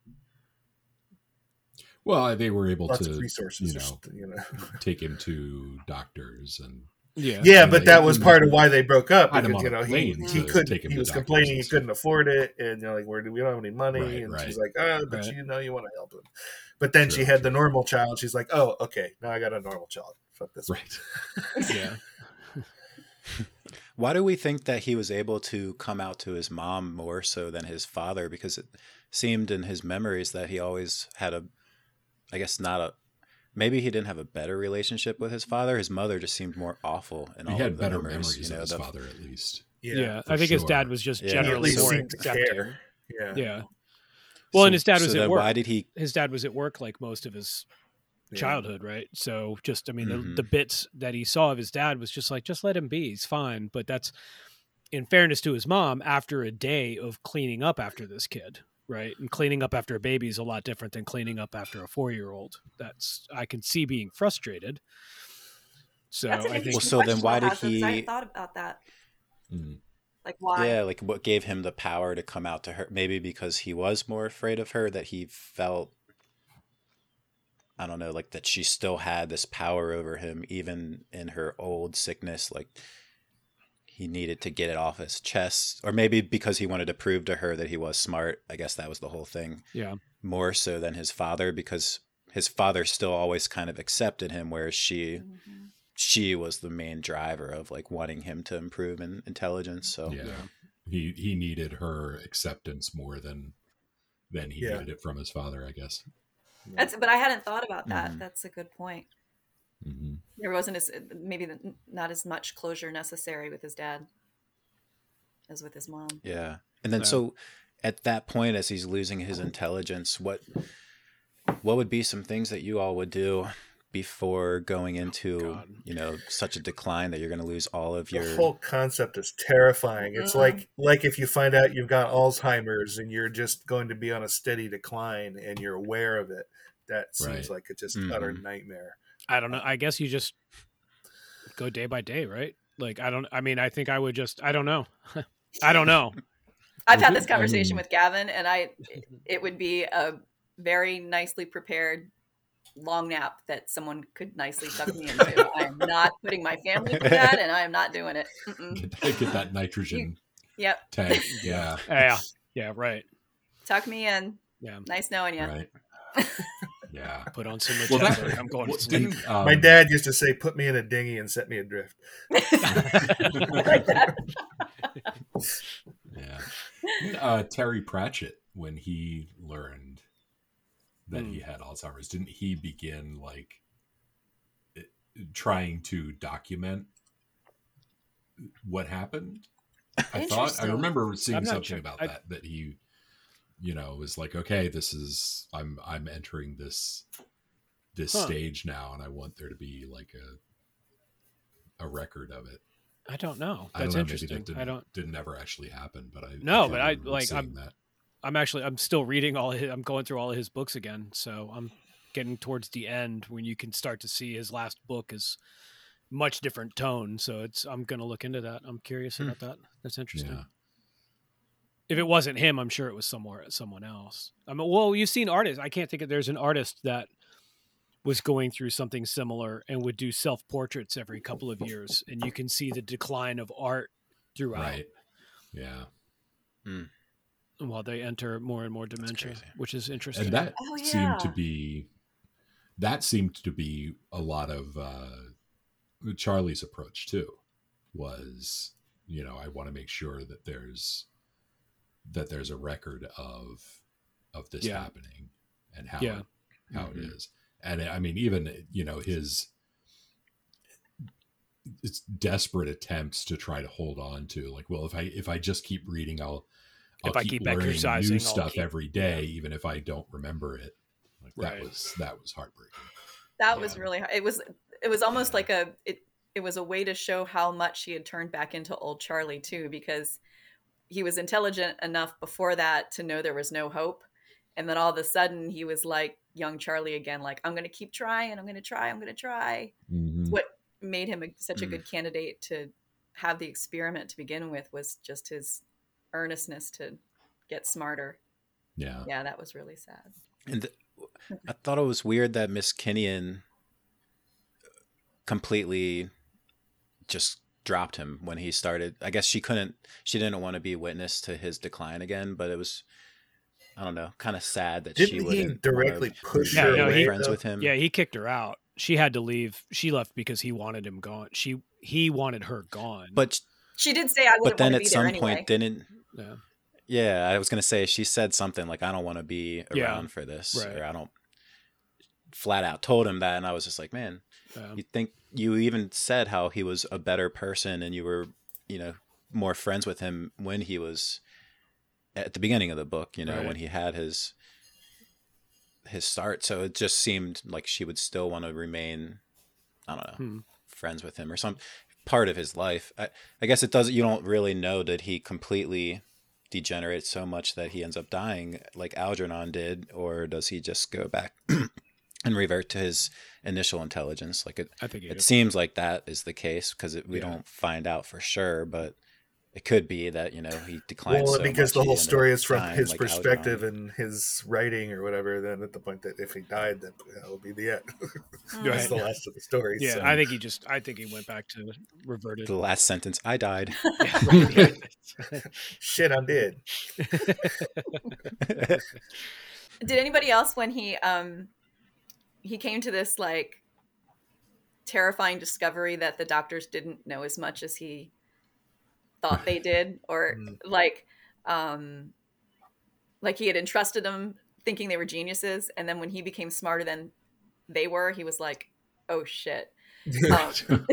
S5: well, they were able to
S8: resources
S5: you know
S8: something, you know
S5: take him to doctors and
S4: Yeah.
S8: yeah but
S5: they-
S8: that was part of why they broke up because you know he, he couldn't
S5: take him
S8: he was
S5: doctors
S8: complaining he couldn't afford it and you know like where do we don't have any money
S5: Right,
S8: and she's like oh but
S4: Right.
S8: you know you want to help him but then she
S5: True,
S8: had the normal child she's like oh okay now i got a normal child Fuck this.
S5: Right.
S4: Yeah.
S6: Why do we think that he was able to come out to his mom more so than his father? Because it seemed in his memories that he always had a, I guess not a, maybe he didn't have a better relationship with his father. His mother just seemed more awful in
S5: He had
S6: of
S5: better
S6: memories.
S5: memories
S6: you know,
S5: of his
S6: the-
S5: father, at least.
S8: Yeah.
S4: Yeah. I think his dad was just
S6: Yeah.
S4: Generally
S8: least
S4: more accepting.
S8: care. Yeah.
S4: Yeah. Well, and his dad was
S6: so
S4: at work.
S6: Why did he?
S4: His dad was at work like most of his
S8: Yeah.
S4: childhood, right? So just, I mean, the,
S6: Mhm.
S4: the bits that he saw of his dad was just like, just let him be. He's fine. But that's, in fairness to his mom, after a day of cleaning up after this kid, right? And cleaning up after a baby is a lot different than cleaning up after a four year old. That's, I can see being frustrated. So I think,
S6: Well, so then why did
S7: Haas, 'cause I
S6: he-
S7: thought about that.
S5: Mm.
S7: Like why?
S6: Yeah, like what gave him the power to come out to her? Maybe because he was more afraid of her, that he felt, I don't know, like that she still had this power over him, even in her old sickness. Like he needed to get it off his chest, or maybe because he wanted to prove to her that he was smart. I guess that was the whole thing.
S4: yeah.
S6: More so than his father, because his father still always kind of accepted him, whereas she
S7: Mhm.
S6: she was the main driver of like wanting him to improve in intelligence. So
S5: Yeah. He he needed her acceptance more than than he
S8: Yeah.
S5: needed it from his father, I guess.
S7: That's but I hadn't thought about that.
S6: Mhm.
S7: That's a good point.
S5: Hmm
S7: There wasn't as maybe not as much closure necessary with his dad as with his mom.
S6: Yeah. And then
S4: Yeah.
S6: so at that point as he's losing his intelligence, what what would be some things that you all would do before going into,
S4: God.
S6: you know, such a decline that you're going to lose all of your
S8: The whole concept is terrifying. It's
S7: Mhm.
S8: like like if you find out you've got Alzheimer's and you're just going to be on a steady decline and you're aware of it. That seems
S5: Right.
S8: like a just
S6: Mhm.
S8: utter nightmare.
S4: I don't know. I guess you just go day by day, right? Like I don't. I mean, I think I would just. I don't know. I don't know.
S7: I've had this
S5: I
S7: conversation
S5: mean-
S7: with Gavin, and I it would be a very nicely prepared long nap that someone could nicely tuck me into. I am not putting my family through that, and I am not doing it.
S5: Get, that- get that nitrogen
S7: Yep,
S5: tank. Yeah.
S4: Yeah. Yeah. Right.
S7: tuck me in.
S4: Yeah.
S7: Nice knowing you.
S5: Right. Yeah.
S4: Put on some
S5: Well,
S4: Majestic.
S5: that,
S4: I'm going
S5: well,
S4: to sleep.
S5: um,
S8: My dad used to say, "Put me in a dinghy and set me adrift."
S7: like that.
S5: Yeah. Uh, Terry Pratchett, when he learned that he had Alzheimer's, didn't he begin like it- trying to document what happened? I thought I remember seeing something
S4: sure.
S5: about
S4: I-
S5: that that he, you know, was like, okay, this is I'm I'm entering this this
S4: Huh.
S5: stage now, and I want there to be like a a record of it.
S4: I don't know.
S5: I
S4: That's
S5: don't know, maybe
S4: interesting.
S5: that didn't,
S4: I don't.
S5: didn't ever actually happen, but I
S4: No,
S5: I
S4: but I- like, I'm-
S5: that.
S4: I'm actually. I'm still reading all. His, I'm going through all of his books again. So I'm getting towards the end when you can start to see his last book is much different tone. So it's. I'm going to look into that. I'm curious
S6: Hmm.
S4: about that. That's interesting.
S5: Yeah.
S4: If it wasn't him, I'm sure it was somewhere someone else. I mean, well, you've seen artists. I can't think of. There's an artist that was going through something similar and would do self portraits every couple of years, and you can see the decline of art throughout
S5: Right. Yeah.
S4: while they enter more and more dementia, which is interesting.
S5: And that
S7: Oh,
S5: seemed to be that seemed to be a lot of uh Charlie's approach too was you know I want to make sure that there's that there's a record of of this
S4: Yeah.
S5: happening and how
S4: Yeah.
S5: it, how it
S6: Mhm.
S5: is and I mean even you know his it's desperate attempts to try to hold on to like well if I if I just keep reading I'll I'll
S4: If I
S5: keep,
S4: keep
S5: learning
S4: exercising,
S5: new stuff
S4: keep-
S5: every day even if I don't remember it like that was that was heartbreaking
S7: That was really. It was it was almost like a it it was a way to show how much he had turned back into old Charlie too because he was intelligent enough before that to know there was no hope and then all of a sudden he was like young Charlie again like I'm going to keep trying, I'm going to try, I'm going to try.
S5: Mhm.
S7: What made him a, such a
S6: Mm.
S7: good candidate to have the experiment to begin with was just his earnestness to get smarter.
S5: yeah
S7: Yeah, that was really sad.
S6: And th- I thought it was weird that Miss Kinnian completely just dropped him when he started. I guess she couldn't, she didn't want to be witness to his decline again, but it was, I don't know, kind of sad that she
S8: Didn't he
S6: wouldn't
S8: directly
S6: wanna
S8: push
S4: Yeah,
S8: her
S4: no, he-
S6: friends
S8: though?
S6: with him.
S4: Yeah, he kicked her out. she had to leave. She left because he wanted him gone. She he wanted her gone.
S6: But
S7: She did say I
S6: but
S7: wouldn't
S6: then
S7: want to
S6: at
S7: be
S6: some
S7: there anyway.
S6: point didn't
S4: yeah.
S6: yeah i was gonna say she said something like i don't want to be
S4: Yeah.
S6: around for this
S4: Right.
S6: or i don't flat out told him that and i was just like man
S4: yeah.
S6: you think you even said how he was a better person and you were you know more friends with him when he was at the beginning of the book you know
S4: Right.
S6: when he had his his start so it just seemed like she would still want to remain i don't know
S4: Hmm.
S6: friends with him or some part of his life I, I guess it does you don't really know that he completely degenerates so much that he ends up dying like algernon did or does he just go back and revert to his initial intelligence like it
S4: I think he
S6: it seems like that is the case because we
S4: Yeah.
S6: don't find out for sure, but it could be that you know he declined.
S8: well,
S6: so
S8: because
S6: much
S8: the whole story is from
S6: dying
S8: his
S6: like
S8: perspective
S6: Algernon.
S8: and his writing or whatever. Then at the point that if he died, then that would be the end. That's
S4: Right.
S8: the last of the story.
S4: Yeah,
S8: so.
S4: I think he just. I think he went back to reverted.
S6: The last sentence, I died.
S4: Yeah, right, yeah.
S8: Shit, I'm dead.
S7: Did anybody else when he um he came to this like terrifying discovery that the doctors didn't know as much as he thought they did or
S8: Mm.
S7: like um like he had entrusted them thinking they were geniuses and then when he became smarter than they were he was like oh shit Um,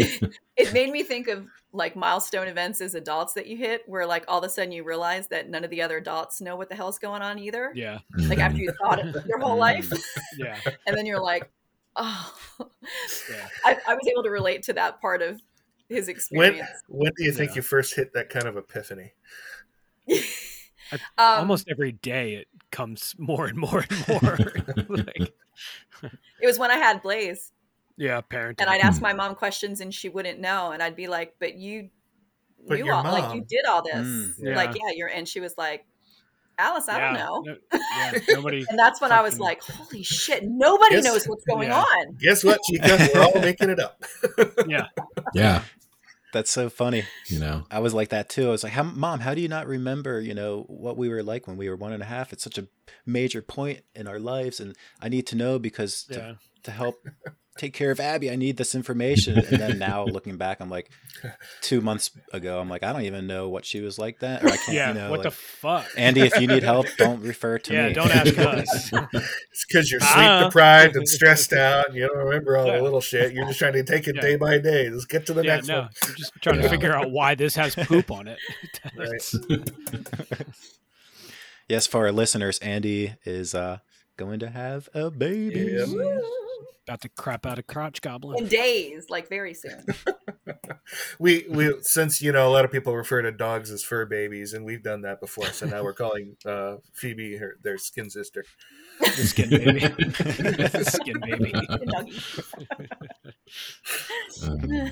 S7: it made me think of like milestone events as adults that you hit where like all of a sudden you realize that none of the other adults know what the hell's going on either.
S4: Yeah,
S7: like after you thought it your whole life.
S4: Yeah,
S7: and then you're like oh.
S4: Yeah.
S7: I, I was able to relate to that part of his
S8: when
S7: experience.
S8: when do you think
S4: Yeah.
S8: you first hit that kind of epiphany?
S4: I-
S7: Um,
S4: Almost every day it comes more and more and more. like,
S7: it was when i had blaze
S4: yeah, parenting.
S7: and i'd ask my mom questions and she wouldn't know and i'd be like but you
S8: But
S7: knew
S8: your
S7: all like you did all this
S6: Mm,
S4: yeah.
S7: like yeah you're and she was like alice i don't know
S4: no- yeah, nobody.
S7: and that's when i was like holy shit nobody
S8: Yes.
S7: knows what's going
S4: Yeah.
S7: on
S8: Guess what, Chica? We're all making it up.
S4: Yeah,
S5: yeah,
S6: That's so funny.
S5: you know.
S6: I was like that too. I was like, how, "Mom, how do you not remember? You know what we were like when we were one and a half? It's such a major point in our lives, and I need to know because to,
S4: yeah.
S6: to help take care of Abby, I need this information." And then now looking back, I'm like, two months ago, I'm like, I don't even know what she was like then. Or I can't,
S4: Yeah,
S6: you know,
S4: what
S6: like,
S4: the fuck?
S6: Andy, if you need help, don't refer to
S4: yeah,
S6: me.
S4: don't ask us.
S8: It's because you're sleep
S4: Ah.
S8: deprived and stressed out, and you don't remember all
S4: Yeah.
S8: the little shit. You're just trying to take it
S4: Yeah.
S8: day by day. Let's get to the
S4: yeah,
S8: next
S4: no,
S8: one.
S4: I'm just trying to figure out why this has poop on it.
S6: Yes, for our listeners, Andy is uh, going to have a baby.
S8: Yep.
S4: About to crap out a crotch goblin.
S7: in days like very soon
S8: We we since you know a lot of people refer to dogs as fur babies, and we've done that before. So now we're calling uh, Phoebe her their skin sister.
S4: The skin baby. the skin baby.
S5: Um,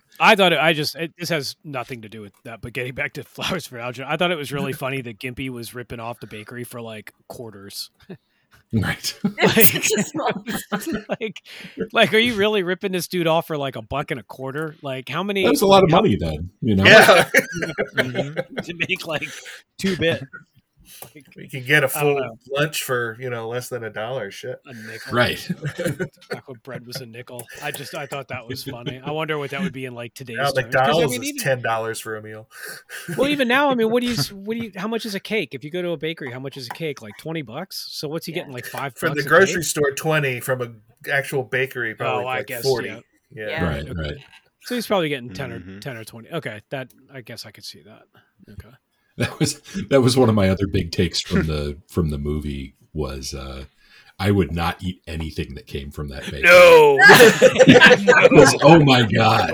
S4: I thought it, I just it, this has nothing to do with that. But getting back to flowers for Algernon, I thought it was really funny that Gimpy was ripping off the bakery for like quarters.
S5: Right.
S7: It's such a small-
S4: like, like, are you really ripping this dude off for like a buck and a quarter? Like, how many?
S5: That was a lot of
S4: how-
S5: money then, you know.
S8: Yeah,
S4: to make like two bit. Like,
S8: we can get a full lunch for you know less than a dollar. Shit.
S4: a nickel.
S5: Right.
S4: Back when bread was a nickel. I just I thought that was funny. I wonder what that would be in like today's
S8: Now
S4: terms. 'Cause,
S8: McDonald's
S4: I mean,
S8: is ten dollars for a meal.
S4: well, even now, I mean, what do you what do you how much is a cake? If you go to a bakery, how much is a cake? Like twenty bucks. So what's he
S7: Yeah.
S4: getting? Like five
S8: From
S4: bucks
S8: the grocery
S4: cake?
S8: store, twenty. From a actual bakery, probably
S4: Oh, I guess,
S8: forty.
S4: yeah.
S8: Yeah.
S7: Yeah.
S5: Right.
S4: Okay.
S5: Right.
S4: So he's probably getting 10 or
S6: Mhm.
S4: 10 or 20. Okay, that I guess I could see that. Okay.
S5: That was that was one of my other big takes from the from the movie was uh I would not eat anything that came from that bakery.
S4: No.
S5: Was, oh my god.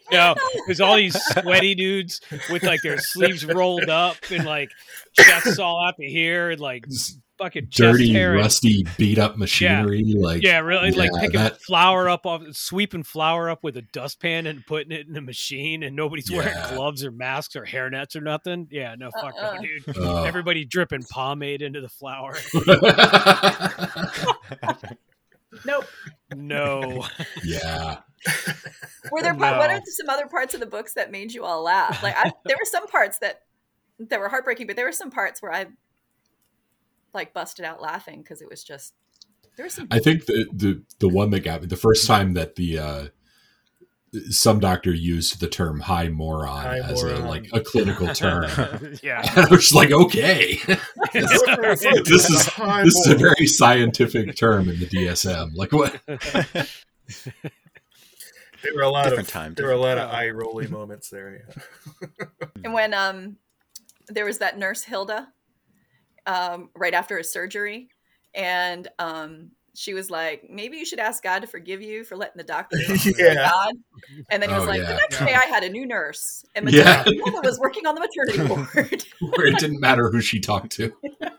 S4: no, there's all these sweaty dudes with like their sleeves rolled up and like chests all out to here and like fucking chest
S5: Dirty,
S4: hair. and-
S5: rusty, beat up machinery. Like
S4: yeah, really, like picking
S5: that-
S4: flour up off, sweeping flour up with a dustpan and putting it in a machine, and nobody's wearing gloves or masks or hairnets or nothing. Yeah, no, fuck
S7: Uh-uh.
S4: no, dude.
S5: uh,
S4: Everybody dripping pomade into the flour.
S7: nope
S4: No.
S5: yeah.
S7: were there part, what are some other parts of the books that made you all laugh like I, there were some parts that that were heartbreaking but there were some parts where i like busted out laughing because it was just There was some.
S5: I think the the the one that got me the first time that the uh, some doctor used the term high moron
S8: High
S5: as a like a clinical term.
S4: yeah.
S5: I was like, okay, this is
S8: High
S5: this is a very scientific term in the DSM. Like what?
S8: There were a lot
S6: Different
S8: of
S6: time,
S8: There were a lot of eye rolling moments there. Yeah.
S7: And when um, there was that nurse Hilda, um, right after his surgery, and um, she was like, "Maybe you should ask God to forgive you for letting the doctor
S8: Yeah.
S7: God." And then he was
S5: Oh,
S7: like,
S5: yeah.
S7: "The next day, I had a new nurse, and
S5: Yeah.
S7: maternity Hilda was working on the maternity ward."
S5: Where it didn't matter who she talked to.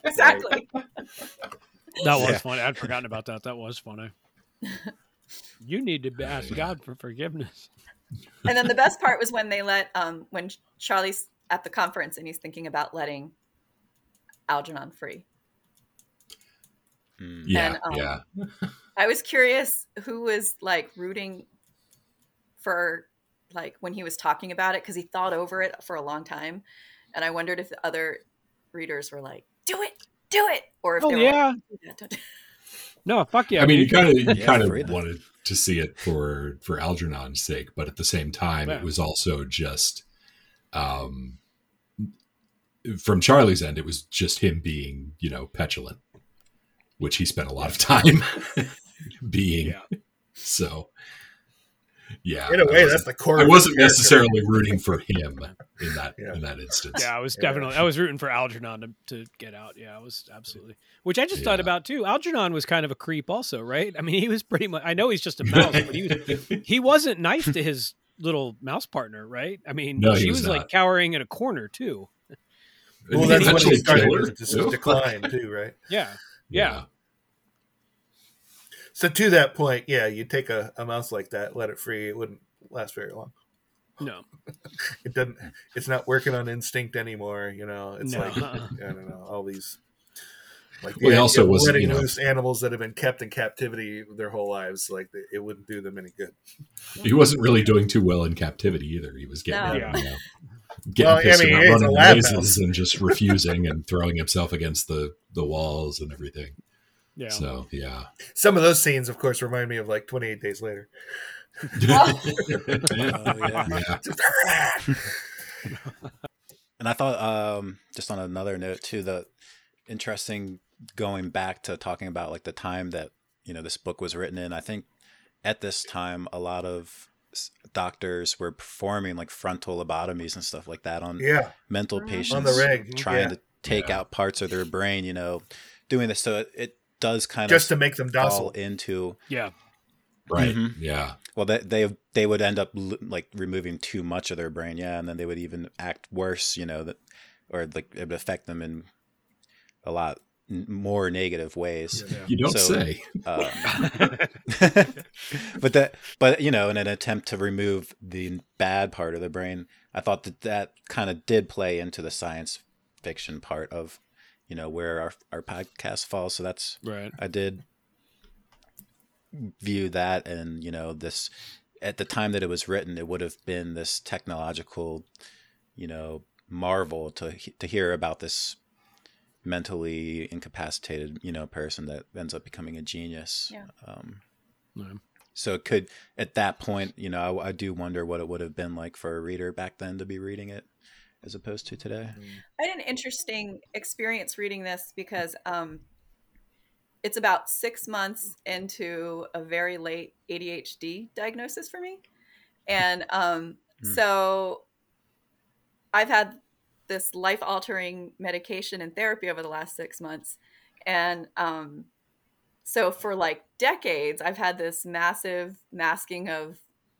S7: exactly.
S4: That was
S6: Yeah.
S4: funny. I'd forgotten about that. That was funny. You need to ask. God for forgiveness.
S7: And then the best part was when they let um, when Charlie's at the conference and he's thinking about letting Algernon free.
S6: Mm.
S5: Yeah,
S7: And, um,
S5: yeah.
S7: I was curious who was like rooting for like when he was talking about it because he thought over it for a long time, and I wondered if the other readers were like, "Do it, do it," or if
S4: Oh
S7: they were
S4: yeah.
S7: like, "Do that, don't-
S4: No, fuck yeah.
S5: I mean, you kind of you kind of wanted to see it for for Algernon's sake, but at the same time,
S4: Yeah.
S5: it was also just um, from Charlie's end. It was just him being, you know, petulant, which he spent a lot of time being.
S4: Yeah.
S5: So, yeah,
S8: In a way, that's the core.
S5: I wasn't necessarily rooting for him in that
S8: Yeah.
S5: in that instance.
S4: Yeah, I was
S8: Yeah.
S4: definitely I was rooting for Algernon to, to get out. Yeah, I was absolutely. Which I just thought about too. Algernon was kind of a creep, also, right? I mean, he was pretty much. I know he's just a mouse, but he was he wasn't nice to his little mouse partner, right? I mean,
S5: No, he
S4: she
S5: was
S4: was, like cowering in a corner too.
S8: Well, that's when
S5: Eventually
S8: he started
S5: killed her, too.
S8: decline too, right?
S4: Yeah, yeah,
S8: So to that point, yeah, you take a, a mouse like that, let it free, it wouldn't last very long.
S4: no,
S8: It doesn't. It's not working on instinct anymore. You know, it's
S4: No.
S8: like uh-uh. I don't know all these. Like
S5: Well, he also wasn't,
S8: letting
S5: you know-
S8: loose animals that have been kept in captivity their whole lives. Like it wouldn't do them any good.
S5: he wasn't really doing too well in captivity either. He was getting,
S7: No.
S5: out, you know, getting
S8: Well, I
S5: pissed
S8: mean,
S5: about running
S8: lab
S5: and just refusing and throwing himself against the the walls and everything.
S4: yeah.
S5: So yeah,
S8: Some of those scenes, of course, remind me of like 28 Days Later.
S6: Oh, yeah.
S5: yeah.
S6: And I thought, um, just on another note too, the interesting going back to talking about like the time that you know this book was written in. I think at this time, a lot of s- doctors were performing like frontal lobotomies and stuff like that on
S8: Yeah,
S6: mental patients,
S8: on the reg,
S6: trying
S8: yeah.
S6: to take
S5: Yeah.
S6: out parts of their brain. You know, doing this, so it, it does kind of
S8: just to make them
S6: fall
S8: docile.
S6: into
S4: yeah,
S5: right.
S6: Mhm.
S5: Yeah,
S6: well, they they they would end up like removing too much of their brain, yeah, and then they would even act worse, you know, that or like it would affect them in a lot n- more negative ways.
S8: Yeah.
S5: you don't
S6: So-
S5: say.
S6: Um, but that, but you know, in an attempt to remove the bad part of the brain, I thought that that kind of did play into the science fiction part of, you know, where our our podcast falls. So that's
S4: right.
S6: I did view that, and you know, this at the time that it was written, it would have been this technological, you know, marvel to to hear about this mentally incapacitated, you know, person that ends up becoming a genius.
S7: Yeah.
S6: Um,
S4: Yeah.
S6: so it could at that point, you know, I, I do wonder what it would have been like for a reader back then to be reading it, as opposed to today.
S7: I had an interesting experience reading this because um, it's about six months into a very late ADHD diagnosis for me. And um,
S6: Hmm.
S7: so I've had this life altering medication and therapy over the last six months. And um, so for like decades, I've had this massive masking of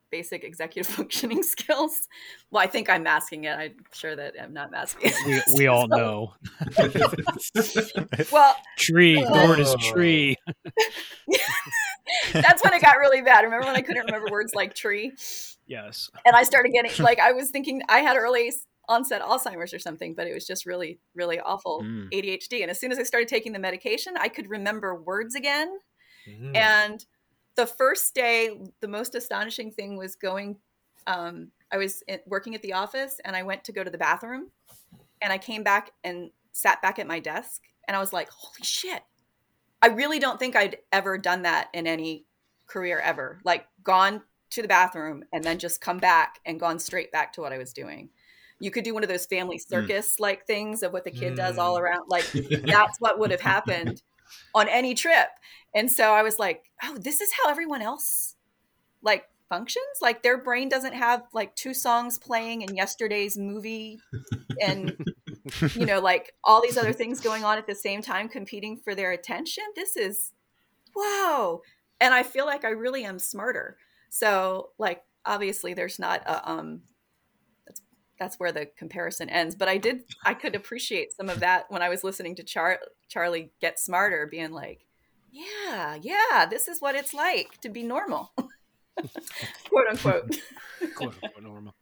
S7: basic executive functioning skills. Well, I think I'm masking it. I'm sure that I'm not masking it.
S4: We we all know.
S7: Well,
S4: Tree, Gord is tree.
S7: that's when it got really bad. Remember when I couldn't remember words like tree?
S4: Yes.
S7: And I started getting like I was thinking I had early onset Alzheimer's or something, but it was just really, really awful
S6: Mm.
S7: ADHD. And as soon as I started taking the medication, I could remember words again.
S8: Mhm.
S7: And the first day, the most astonishing thing was going. Um, I was working at the office, and I went to go to the bathroom, and I came back and sat back at my desk, and I was like, "Holy shit! I really don't think I'd ever done that in any career ever. Like gone to the bathroom and then just come back and gone straight back to what I was doing. You could do one of those family circus like things of what the kid does all around. Like that's what would have happened on any trip. And so I was like, oh, this is how everyone else like functions. Like their brain doesn't have like two songs playing in yesterday's movie and you know, like all these other things going on at the same time competing for their attention. This is whoa. And I feel like I really am smarter. So like obviously there's not a um that's where the comparison ends. But I did I could appreciate some of that when I was listening to Char- Charlie get smarter, being like, Yeah, yeah, this is what it's like to be normal. Quote unquote.
S4: Quote unquote normal.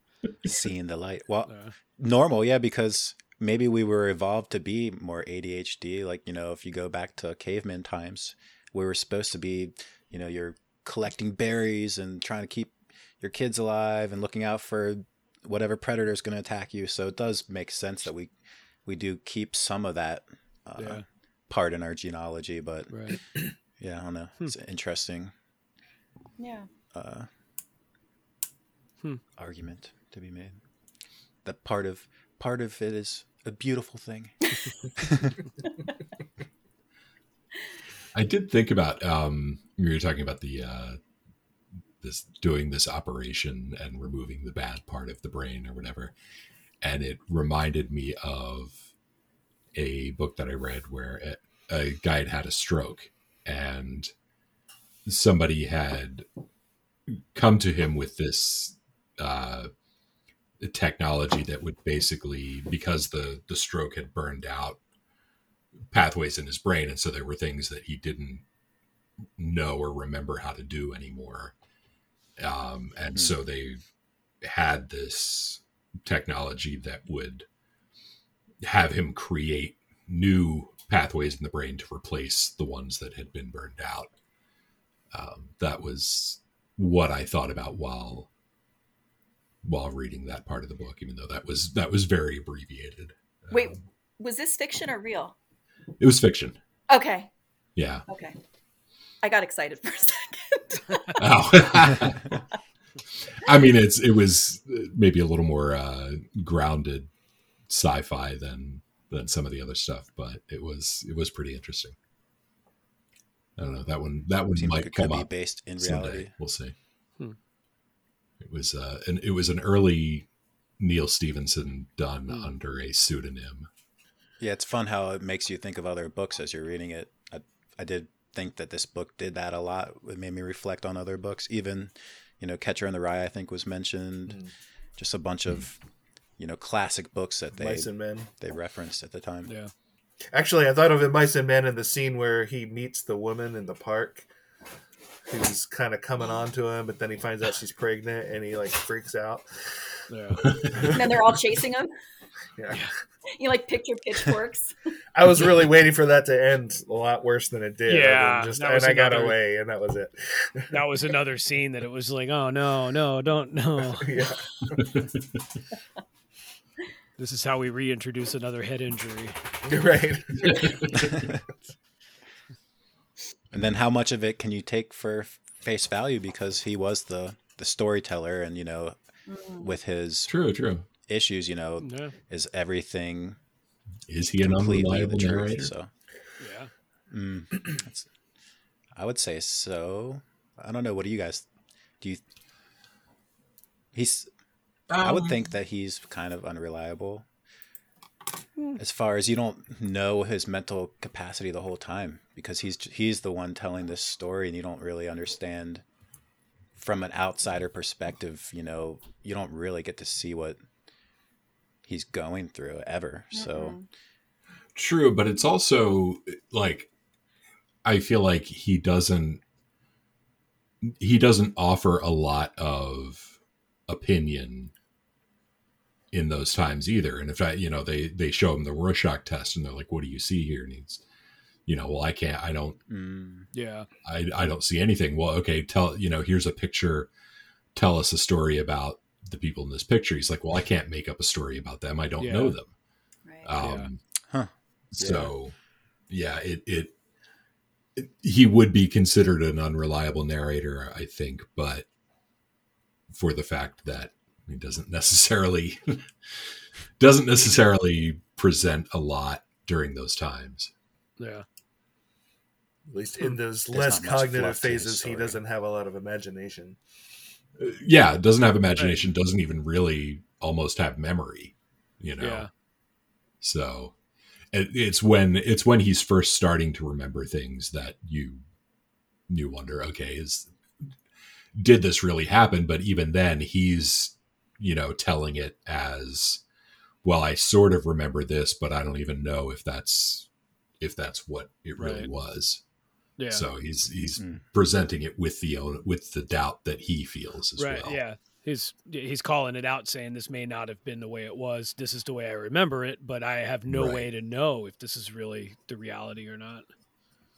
S6: Seeing the light. Well,
S4: Uh,
S6: normal, yeah, because maybe we were evolved to be more ADHD. Like, you know, if you go back to caveman times, we were supposed to be, you know, you're collecting berries and trying to keep your kids alive and looking out for whatever predator is going to attack you. So it does make sense that we we do keep some of that uh,
S4: Yeah.
S6: part in our genealogy. But
S4: right.
S6: yeah, I don't know. It's an interesting
S7: Yeah.
S6: uh,
S4: Hmm.
S6: argument to be made. That part of part of it is a beautiful thing.
S5: I did think about um you were talking about the uh this doing this operation and removing the bad part of the brain or whatever. And it reminded me of a book that I read where a, a guy had had a stroke and somebody had come to him with this uh technology that would basically because the the stroke had burned out pathways in his brain and so there were things that he didn't know or remember how to do anymore um, and so they had this technology that would have him create new pathways in the brain to replace the ones that had been burned out um, that was what i thought about while while reading that part of the book even though that was that was very abbreviated
S7: Wait,
S5: Um,
S7: was this fiction or real?
S5: it was fiction
S7: Okay.
S5: yeah
S7: Okay. I got excited for a second.
S5: Oh. I mean, it's it was maybe a little more uh, grounded sci-fi than than some of the other stuff, but it was it was pretty interesting. I don't know that one. That one
S6: Seems
S5: might
S6: like it could
S5: come
S6: be based in
S5: someday.
S6: reality.
S5: We'll see.
S4: Hmm.
S5: It was uh, and it was an early Neal Stephenson done
S4: Hmm.
S5: under a pseudonym.
S6: Yeah, it's fun how it makes you think of other books as you're reading it. I, I did think that this book did that a lot. It made me reflect on other books. Even, you know, Catcher in the Rye, I think, was mentioned.
S8: Mm.
S6: Just a bunch of, you know, classic books that they
S8: Mice and Men.
S6: they referenced at the time.
S4: Yeah.
S8: Actually, I thought of it, Mice and Men, in the scene where he meets the woman in the park, who's kind of coming on to him, but then he finds out she's pregnant, and he like freaks out.
S4: Yeah.
S7: and then they're all chasing him.
S8: Yeah.
S7: You like picture pitchforks.
S8: I was really waiting for that to end a lot worse than it did.
S4: Yeah,
S8: and, just, and
S4: was
S8: I got away, and that was it.
S4: That was another scene that it was like, oh no, no, don't no.
S8: yeah,
S4: This is how we reintroduce another head injury.
S8: you're right.
S6: And then how much of it can you take for face value because he was the the storyteller and you know mm. with his
S5: True, true.
S6: Issues, you know,
S4: Yeah.
S6: is everything
S5: Is he an
S6: completely the
S5: unreliable
S6: truth?
S5: narrator?
S6: So
S4: Yeah.
S6: Mm, I would say so. I don't know. What do you guys do? You he's. I would
S5: Um,
S6: think that he's kind of unreliable. As far as you don't know his mental capacity the whole time because he's he's the one telling this story and you don't really understand from an outsider perspective. You know, you don't really get to see what he's going through ever. So
S5: True, but it's also like I feel like he doesn't he doesn't offer a lot of opinion in those times either. And if I, you know, they they show him the Rorschach test and they're like, "What do you see here?" And he's, you know, well, I can't, I don't,
S6: mm,
S4: Yeah.
S5: I I don't see anything. Well, okay, tell you know, here's a picture. Tell us a story about the people in this picture. He's like, well, I can't make up a story about them. I don't
S4: Yeah.
S5: know them.
S7: Right.
S5: Um,
S6: Huh.
S5: So, yeah, it it he would be considered an unreliable narrator, I think, but for the fact that he doesn't necessarily doesn't necessarily present a lot during those times.
S4: Yeah.
S8: At least in those
S6: There's
S8: less cognitive
S6: fluff to his
S8: phases, he doesn't have a lot of imagination.
S5: Yeah, doesn't have imagination, doesn't even really almost have memory, you know.
S4: Yeah.
S5: So it, it's when it's when he's first starting to remember things that you you wonder, okay, is did this really happen? But even then, he's you know telling it as well. I sort of remember this, but I don't even know if that's if that's what it really
S4: Right.
S5: was.
S4: Yeah.
S5: So he's he's
S6: Mm.
S5: presenting it with the with the doubt that he feels as
S4: right.
S5: well.
S4: Yeah. He's he's calling it out, saying this may not have been the way it was. This is the way I remember it, but I have no
S5: Right.
S4: way to know if this is really the reality or not.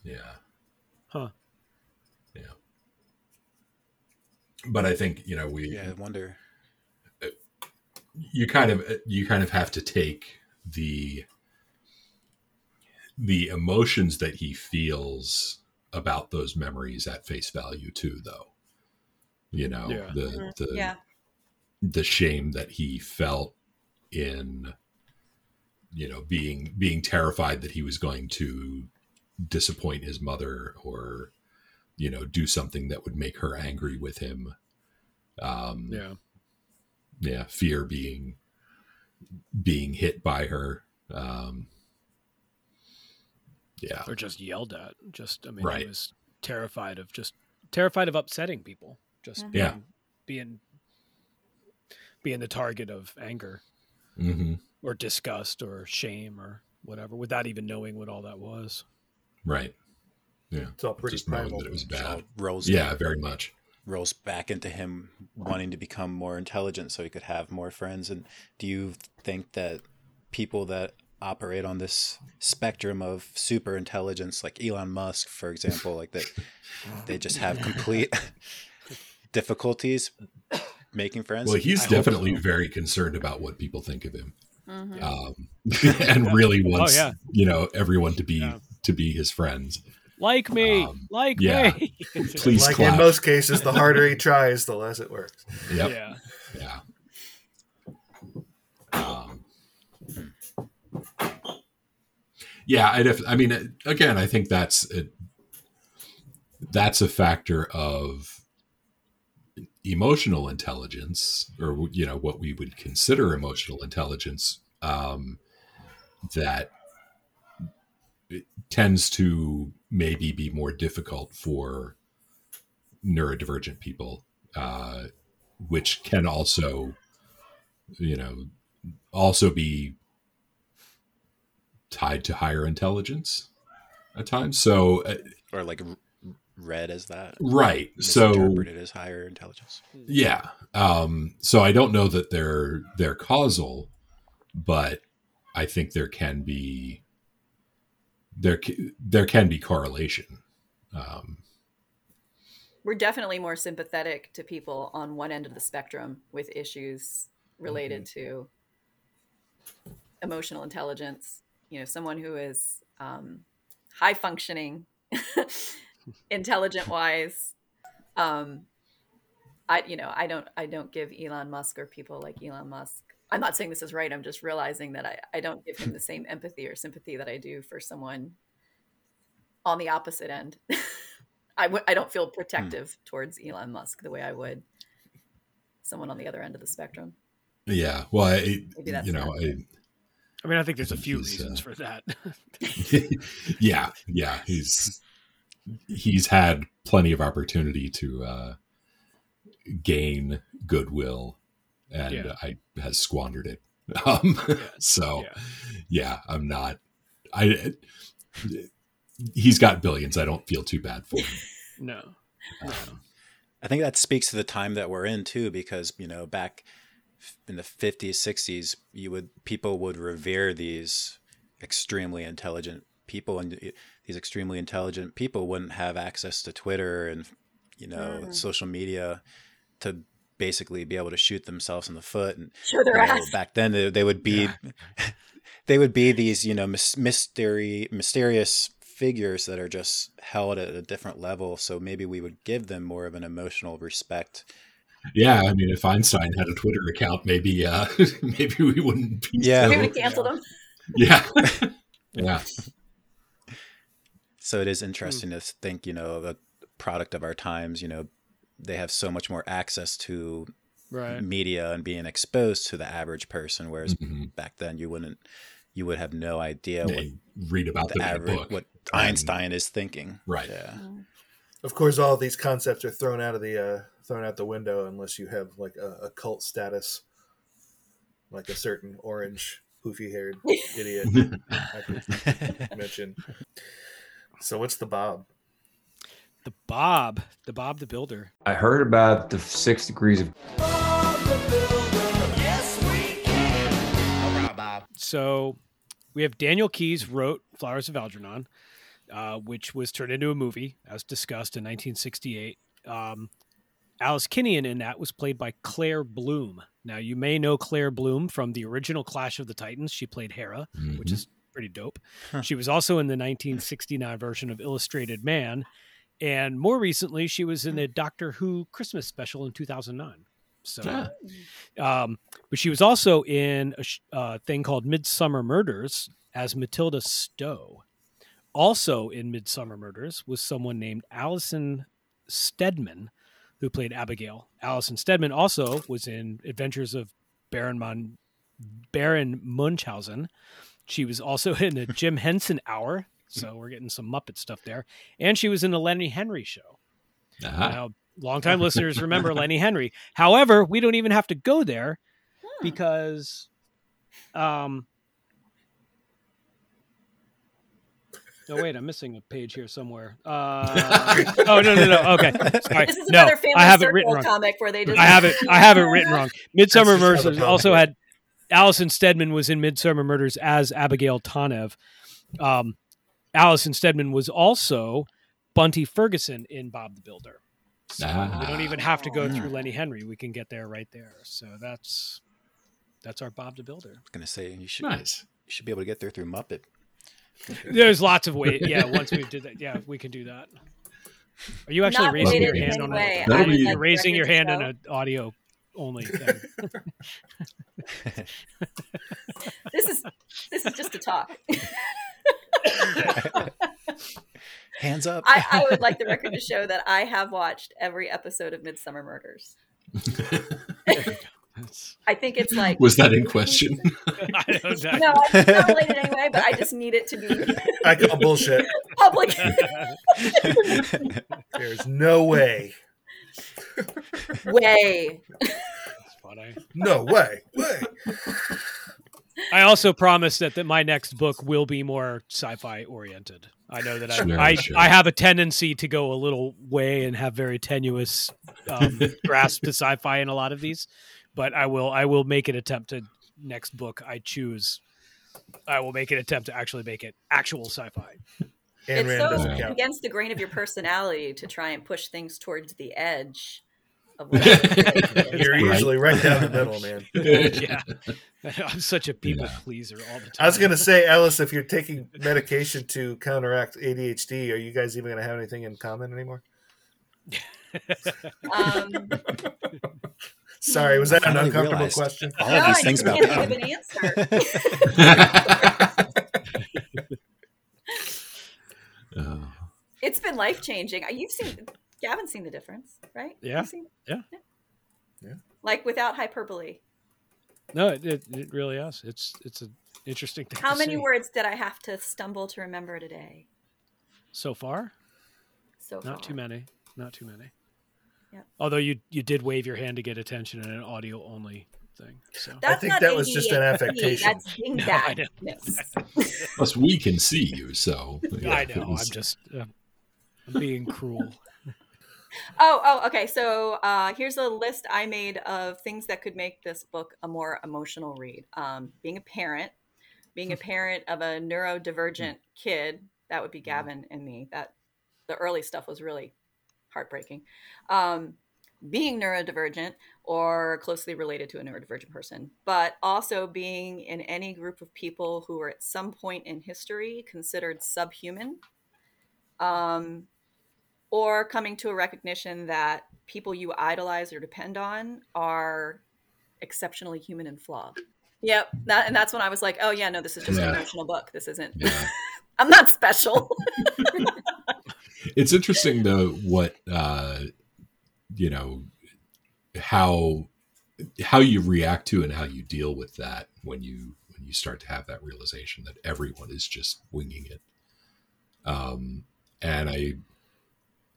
S5: Yeah.
S4: Huh.
S5: Yeah. But I think you know we
S6: Yeah, I wonder.
S5: you kind of you kind of have to take the the emotions that he feels about those memories at face value too though you know
S4: Yeah.
S5: the
S7: Mhm.
S5: the
S7: yeah.
S5: the shame that he felt in you know being being terrified that he was going to disappoint his mother or you know do something that would make her angry with him um
S4: Yeah.
S5: yeah fear being being hit by her um yeah
S4: Or just yelled at. Just I mean,
S5: Right.
S4: he was terrified of just terrified of upsetting people. Just
S7: Mhm.
S5: Yeah.
S4: being, being being the target of anger
S5: hmm
S4: or disgust or shame or whatever, without even knowing what all that was.
S5: right yeah
S8: It's all pretty
S5: just knowing
S8: primal.
S5: that it was
S6: So
S5: bad
S6: rolls
S5: yeah very much
S6: rolls back into him wanting to become more intelligent so he could have more friends. And do you think that people that operate on this spectrum of super intelligence, like Elon Musk, for example, like that, they just have complete difficulties making friends?
S5: well he's
S6: I
S5: definitely
S6: so.
S5: very concerned about what people think of him
S7: Mhm.
S5: um and really wants
S4: yeah.
S5: you know everyone to be
S4: Yeah.
S5: to be his friends
S4: Like me,
S5: Um,
S4: like
S5: yeah.
S4: me.
S5: Please
S8: like
S5: clap.
S8: in most cases, the harder he tries, the less it works.
S5: yep
S4: Yeah.
S5: Yeah. Um, yeah, I def- I mean, again, I think that's a, that's a factor of emotional intelligence, or you know, what we would consider emotional intelligence, um, that tends to maybe be more difficult for neurodivergent people. Uh, which can also you know also be tied to higher intelligence at times so uh,
S6: or like r- read as that?
S5: right so
S6: Misinterpreted as higher intelligence.
S5: yeah um so i don't know that they're they're causal but i think there can be there there can be correlation um
S7: We're definitely more sympathetic to people on one end of the spectrum with issues related to emotional intelligence. You know, someone who is um, high functioning, intelligent wise. Um, I, you know, I don't, I don't give Elon Musk or people like Elon Musk. I'm not saying this is right. I'm just realizing that I, I don't give him the same empathy or sympathy that I do for someone on the opposite end. I w- I don't feel protective towards Elon Musk the way I would someone on the other end of the spectrum.
S5: yeah well I, you know I,
S4: I mean, I think there's a few
S5: He's,
S4: reasons
S5: uh,
S4: for that.
S5: yeah, yeah, he's he's had plenty of opportunity to uh, gain goodwill, and
S4: Yeah.
S5: I has squandered it. Um, so
S4: yeah.
S5: yeah. I'm not. I he's got billions. I don't feel too bad for him.
S4: No. no.
S6: I think that speaks to the time that we're in too, because you know back in the 50s, 60s, you would people would revere these extremely intelligent people, and these extremely intelligent people wouldn't have access to Twitter and you know
S7: Mm.
S6: social media to basically be able to shoot themselves in the foot. And
S7: Show their
S6: you know,
S7: ass.
S6: back then, they, they would be they would be these you know mys- mystery mysterious figures that are just held at a different level. So maybe we would give them more of an emotional respect.
S5: Yeah, I mean, if Einstein had a Twitter account, maybe uh, maybe we wouldn't be.
S6: Yeah.
S7: We
S5: so-
S7: would have canceled them.
S5: yeah, yeah.
S6: So it is interesting to think, you know, the product of our times, you know, they have so much more access to
S4: Right.
S6: media and being exposed to the average person, whereas
S5: Mhm.
S6: back then you wouldn't, you would have no idea what
S5: read about
S6: the
S5: them in a
S6: average,
S5: book,
S6: what
S5: and-
S6: Einstein is thinking.
S5: Right.
S6: Yeah.
S8: Of course, all these concepts are thrown out of the uh, thrown out the window unless you have like a, a cult status, like a certain orange poofy haired idiot I could mention. So what's the Bob?
S4: The Bob, the Bob the Builder.
S3: I heard about the six degrees of
S4: So we have Daniel Keyes wrote Flowers of Algernon, uh, which was turned into a movie, as discussed in 1968. Um, Alice Kinnian in that was played by Claire Bloom. Now you may know Claire Bloom from the original Clash of the Titans. She played Hera, which
S5: Mhm.
S4: is pretty dope.
S6: Huh.
S4: She was also in the 1969 version of Illustrated Man, and more recently, she was in a Doctor Who Christmas special in 2009. So,
S5: Ah.
S4: um, but she was also in a sh- uh, thing called Midsomer Murders as Matilda Stowe. Also in Midsomer Murders was someone named Alison Steadman, who played Abigail. Alison Steadman also was in Adventures of Baron Mon- Baron Munchausen. She was also in a Jim Henson Hour, so we're getting some Muppet stuff there. And she was in the Lenny Henry Show.
S5: Ah,
S4: Now, longtime listeners remember Lenny Henry. However, we don't even have to go there because, um, oh wait, I'm missing a page here somewhere. Uh, oh no, no, no. Okay, sorry.
S7: This is
S4: no,
S7: another family
S4: I have it
S7: circle
S4: written wrong.
S7: comic where they just
S4: I have it. I have it written wrong. Midsomer
S8: That's just how
S4: Murders also had Alison Steadman was in Midsomer Murders as Abigail Tanev. Um, Alison Steadman was also Bunty Ferguson in Bob the Builder. So we don't even have to go through Lenny Henry. We can get there right there. So that's that's our Bob the Builder.
S6: I was gonna say you should
S5: nice.
S6: you should be able to get there through Muppet.
S4: There's lots of ways. Yeah, once we did that, yeah, we can do that. Are you actually
S7: Not
S4: raising your hand on
S7: way.
S4: a?
S5: That'll
S7: I would
S5: be-
S7: like
S4: You're
S7: the
S4: raising your hand on an audio only thing.
S7: This is this is just a talk.
S6: Hands up.
S7: I, I would like the record to show that I have watched every episode of Midsomer Murders.
S4: That's-
S7: I think it's like
S5: Was that in question?
S4: I don't know.
S7: no, it's not related anyway, but I just need it to be
S8: I call bullshit.
S7: public.
S8: There's no way.
S7: Way.
S4: That's funny.
S8: No way. Way.
S4: I also promise that, that my next book will be more sci-fi oriented. I know that I,
S5: Sure,
S4: I,
S5: sure.
S4: I have a tendency to go a little way and have very tenuous um, grasp to sci-fi in a lot of these, but I will I will make an attempt to next book I choose. I will make an attempt to actually make it actual sci-fi.
S8: And
S7: it's
S8: Rand
S7: so
S8: doesn't count.
S7: against the grain of your personality to try and push things towards the edge of what
S8: You're
S5: Right.
S8: usually right down the middle, man.
S4: yeah, I'm such a people
S5: Yeah.
S4: pleaser all the time.
S8: I was gonna say, Alice, if you're taking medication to counteract ADHD, are you guys even gonna have anything in common anymore?
S7: um,
S8: Sorry, was that an uncomfortable question?
S6: All
S7: no,
S6: of these things
S7: just
S6: about
S7: can't
S6: Gavin.
S7: give an answer. It's been life changing. You've seen Gavin's seen the difference, right?
S4: Yeah.
S7: You've
S4: Yeah.
S8: Yeah.
S7: Like without hyperbole.
S4: no, it, it, it really is. It's it's an interesting thing.
S7: How many
S4: see.
S7: words did I have to stumble to remember today?
S4: so far?
S7: So
S4: Not too many. Not too many.
S7: Yeah.
S4: Although you you did wave your hand to get attention in an audio only thing. So
S7: That's
S8: think
S7: not
S8: that was just an affectation.
S7: That's being
S4: No, I know.
S7: badness.
S5: Plus, we can see you, so yeah,
S4: I know.
S5: Was...
S4: I'm just uh, I'm being cruel.
S7: Oh, oh, okay. So uh, here's a list I made of things that could make this book a more emotional read. Um, being a parent, being a parent of a neurodivergent kid, that would be Gavin and me. That the early stuff was really heartbreaking. Um, being neurodivergent or closely related to a neurodivergent person, but also being in any group of people who were at some point in history considered subhuman um, or coming to a recognition that people you idolize or depend on are exceptionally human and flawed. Yep, that and that's when I was like, oh yeah, no, this is just
S5: Yeah.
S7: an emotional book. This isn't.
S5: Yeah.
S7: I'm not special.
S5: it's interesting though what uh you know how how you react to and how you deal with that when you when you start to have that realization that everyone is just winging it um and i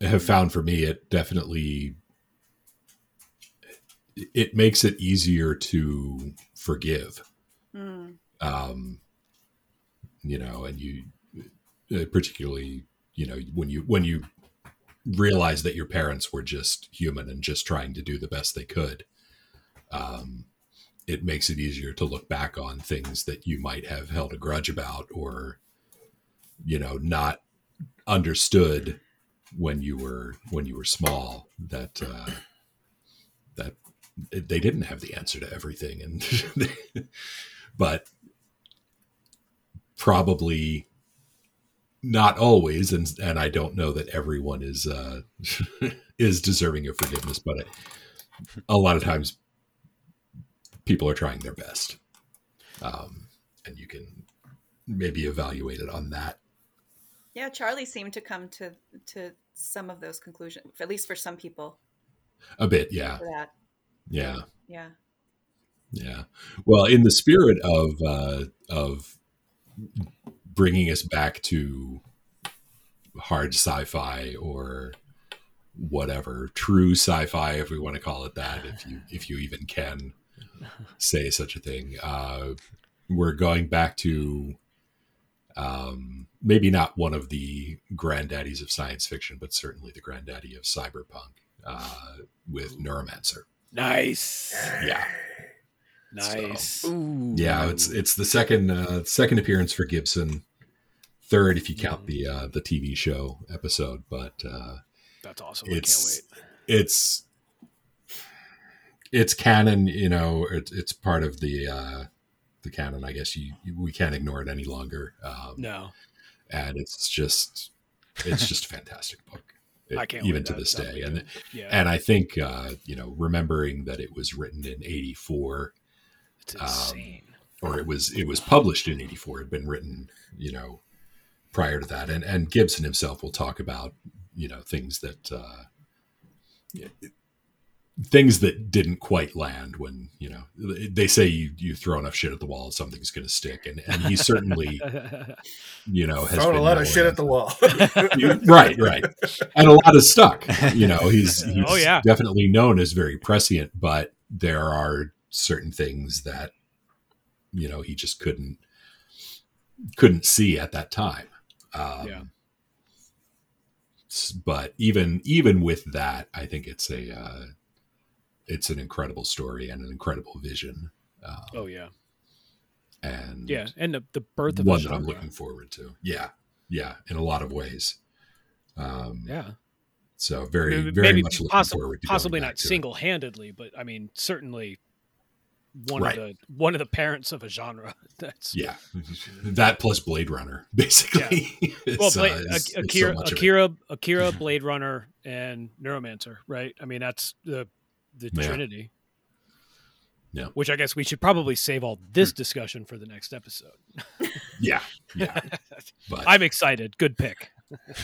S5: have found for me it definitely it makes it easier to forgive
S7: Hmm.
S5: um, you know, and you uh, particularly, you know, when you when you realize that your parents were just human and just trying to do the best they could, um, it makes it easier to look back on things that you might have held a grudge about or, you know, not understood when you were when you were small that uh, that they didn't have the answer to everything. And but probably not always and and I don't know that everyone is uh is deserving of forgiveness but it, a lot of times people are trying their best um and you can maybe evaluate it on that
S7: Yeah, Charlie seemed to come to to some of those conclusions, at least for some people.
S5: a bit yeah yeah
S7: yeah.
S5: Yeah. Well, in the spirit of uh, of bringing us back to hard sci-fi or whatever true sci-fi, if we want to call it that, if you if you even can say such a thing, uh, we're going back to um, maybe not one of the granddaddies of science fiction, but certainly the granddaddy of cyberpunk uh, with Neuromancer.
S4: Nice.
S5: Yeah.
S4: Nice.
S5: Yeah, it's it's the second uh, second appearance for Gibson, third if you count the uh, the TV show episode. But uh,
S4: That's awesome. I can't
S5: it's
S4: wait.
S5: it's it's canon. You know, it's it's part of the uh, the canon. I guess you, you we can't ignore it any longer. Um,
S4: No.
S5: and it's just it's just a fantastic book.
S4: I can't
S5: even to
S4: That-
S5: this day, and.
S4: Yeah.
S5: and I think uh, you know remembering that it was written in '84
S4: it's
S5: um, or it was it was published in 84 had been written you know prior to that and and gibson himself will talk about you know things that uh things that didn't quite land when you know they say you you throw enough shit at the wall something's going to stick and and he certainly you know has
S8: Throwing a lot of shit at the wall.
S5: right right and a lot is stuck you know he's, he's
S4: Oh, yeah.
S5: definitely known as very prescient but there are certain things that you know he just couldn't couldn't see at that time um,
S4: Yeah.
S5: but even even with that i think it's a uh, it's an incredible story and an incredible vision um,
S4: oh yeah.
S5: and
S4: Yeah. And the, the birth of
S5: one that i'm looking forward to yeah yeah in a lot of ways um,
S4: Yeah.
S5: So very,
S4: Maybe-
S5: very
S4: maybe
S5: much looking
S4: possi-
S5: forward to
S4: possibly not
S5: to it.
S4: single handedly, but I mean certainly one
S5: Right.
S4: of the one of the parents of a genre. That's
S5: Yeah, that plus Blade Runner, basically. is,
S4: well,
S5: uh,
S4: Blade,
S5: is- is
S4: Akira,
S5: of.
S4: Akira, Akira, Blade Runner, and Neuromancer, right? I mean, that's the the
S5: Yeah.
S4: Trinity.
S5: Yeah. Hmm.
S4: Which I guess we should probably save all this discussion for the next episode.
S5: Yeah, yeah. But
S4: I'm excited. Good pick.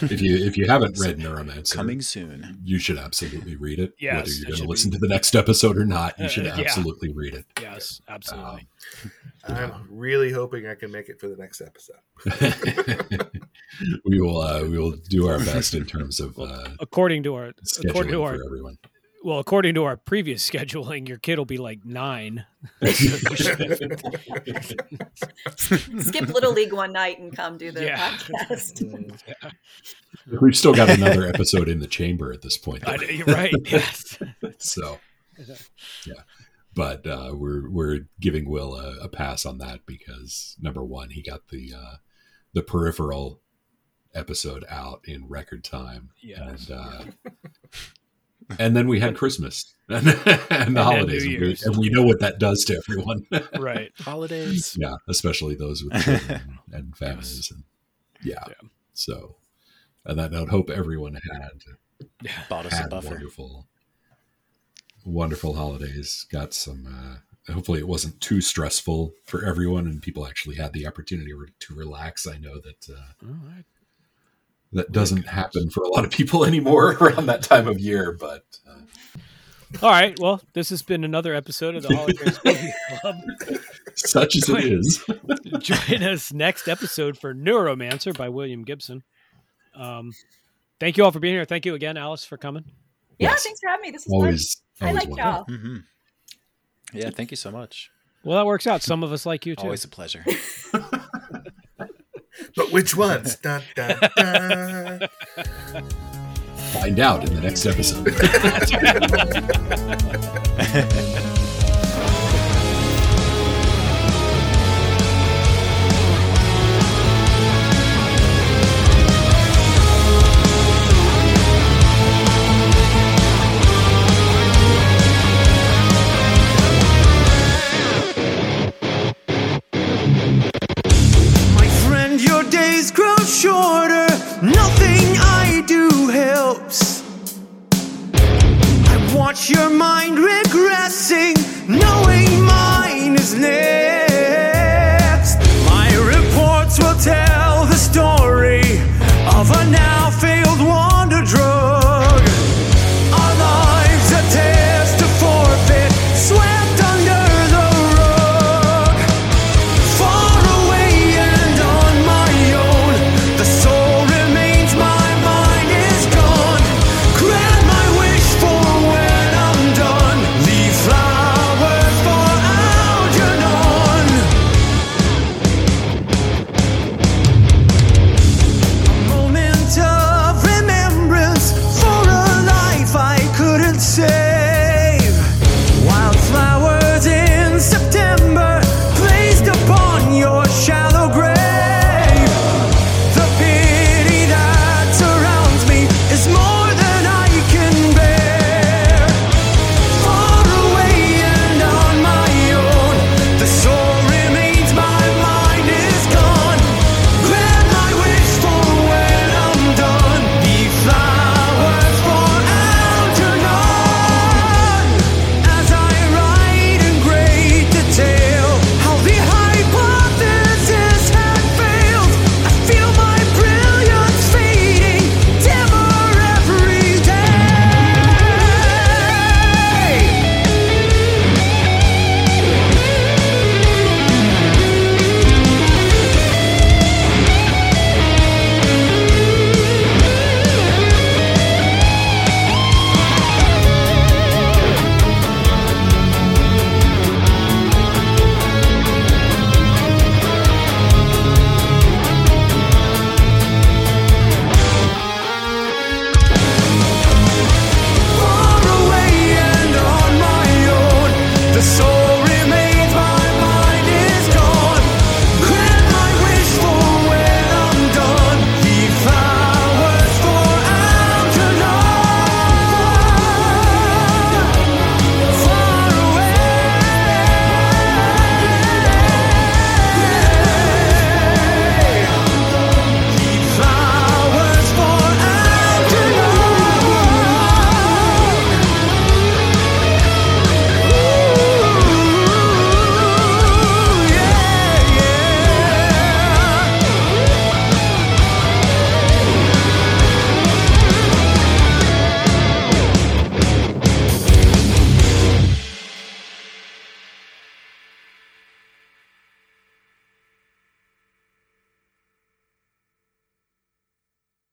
S5: If you if you haven't read Neuromancer,
S6: Coming soon.
S5: you should absolutely read it.
S4: Yes,
S5: Whether you're going to listen
S4: be.
S5: to the next episode or not, you should
S4: Uh, yeah.
S5: absolutely read it.
S4: Yes, absolutely.
S8: I'm really hoping I can make it for the next episode.
S5: we will uh, we will do our best in terms of uh,
S4: according to our according
S5: scheduling
S4: to
S5: for
S4: our
S5: everyone.
S4: Well, according to our previous scheduling, your kid will be like nine.
S7: Skip Little League one night and come do the
S4: Yeah.
S7: podcast.
S5: We've still got another episode in the chamber at this point.
S4: I know, you're right. Yes.
S5: so yeah but uh we're we're giving will a, a pass on that because number one he got the uh the peripheral episode out in record time
S4: Yes.
S5: and uh and then we had christmas and, and the holidays and we, and we know what that does to everyone
S4: right.
S6: Holidays.
S5: yeah especially those with children and families and yeah.
S4: Yeah.
S5: so
S3: on that note, hope everyone had
S6: Bought us a
S3: had
S6: buffer.
S3: wonderful, wonderful holidays. Got some. Uh, hopefully, it wasn't too stressful for everyone, and people actually had the opportunity to relax. I know that uh,
S4: All right.
S3: That doesn't happen for a lot of people anymore around that time of year. But uh,
S4: All right. Well, this has been another episode of the Holocaust Movie Club.
S3: such as it is,
S4: Join us next episode for Neuromancer by William Gibson. Um, thank you all for being here. Thank you again, Alice, for coming.
S7: Yeah,
S3: Yes.
S7: thanks for having me. This is
S3: always.
S7: fun. I like
S3: wonderful.
S7: y'all.
S6: hmm Yeah, thank you so much.
S4: Well, that works out. Some of us like you too.
S6: Always a pleasure.
S8: But which ones? dun, dun, dun.
S3: Find out in the next episode.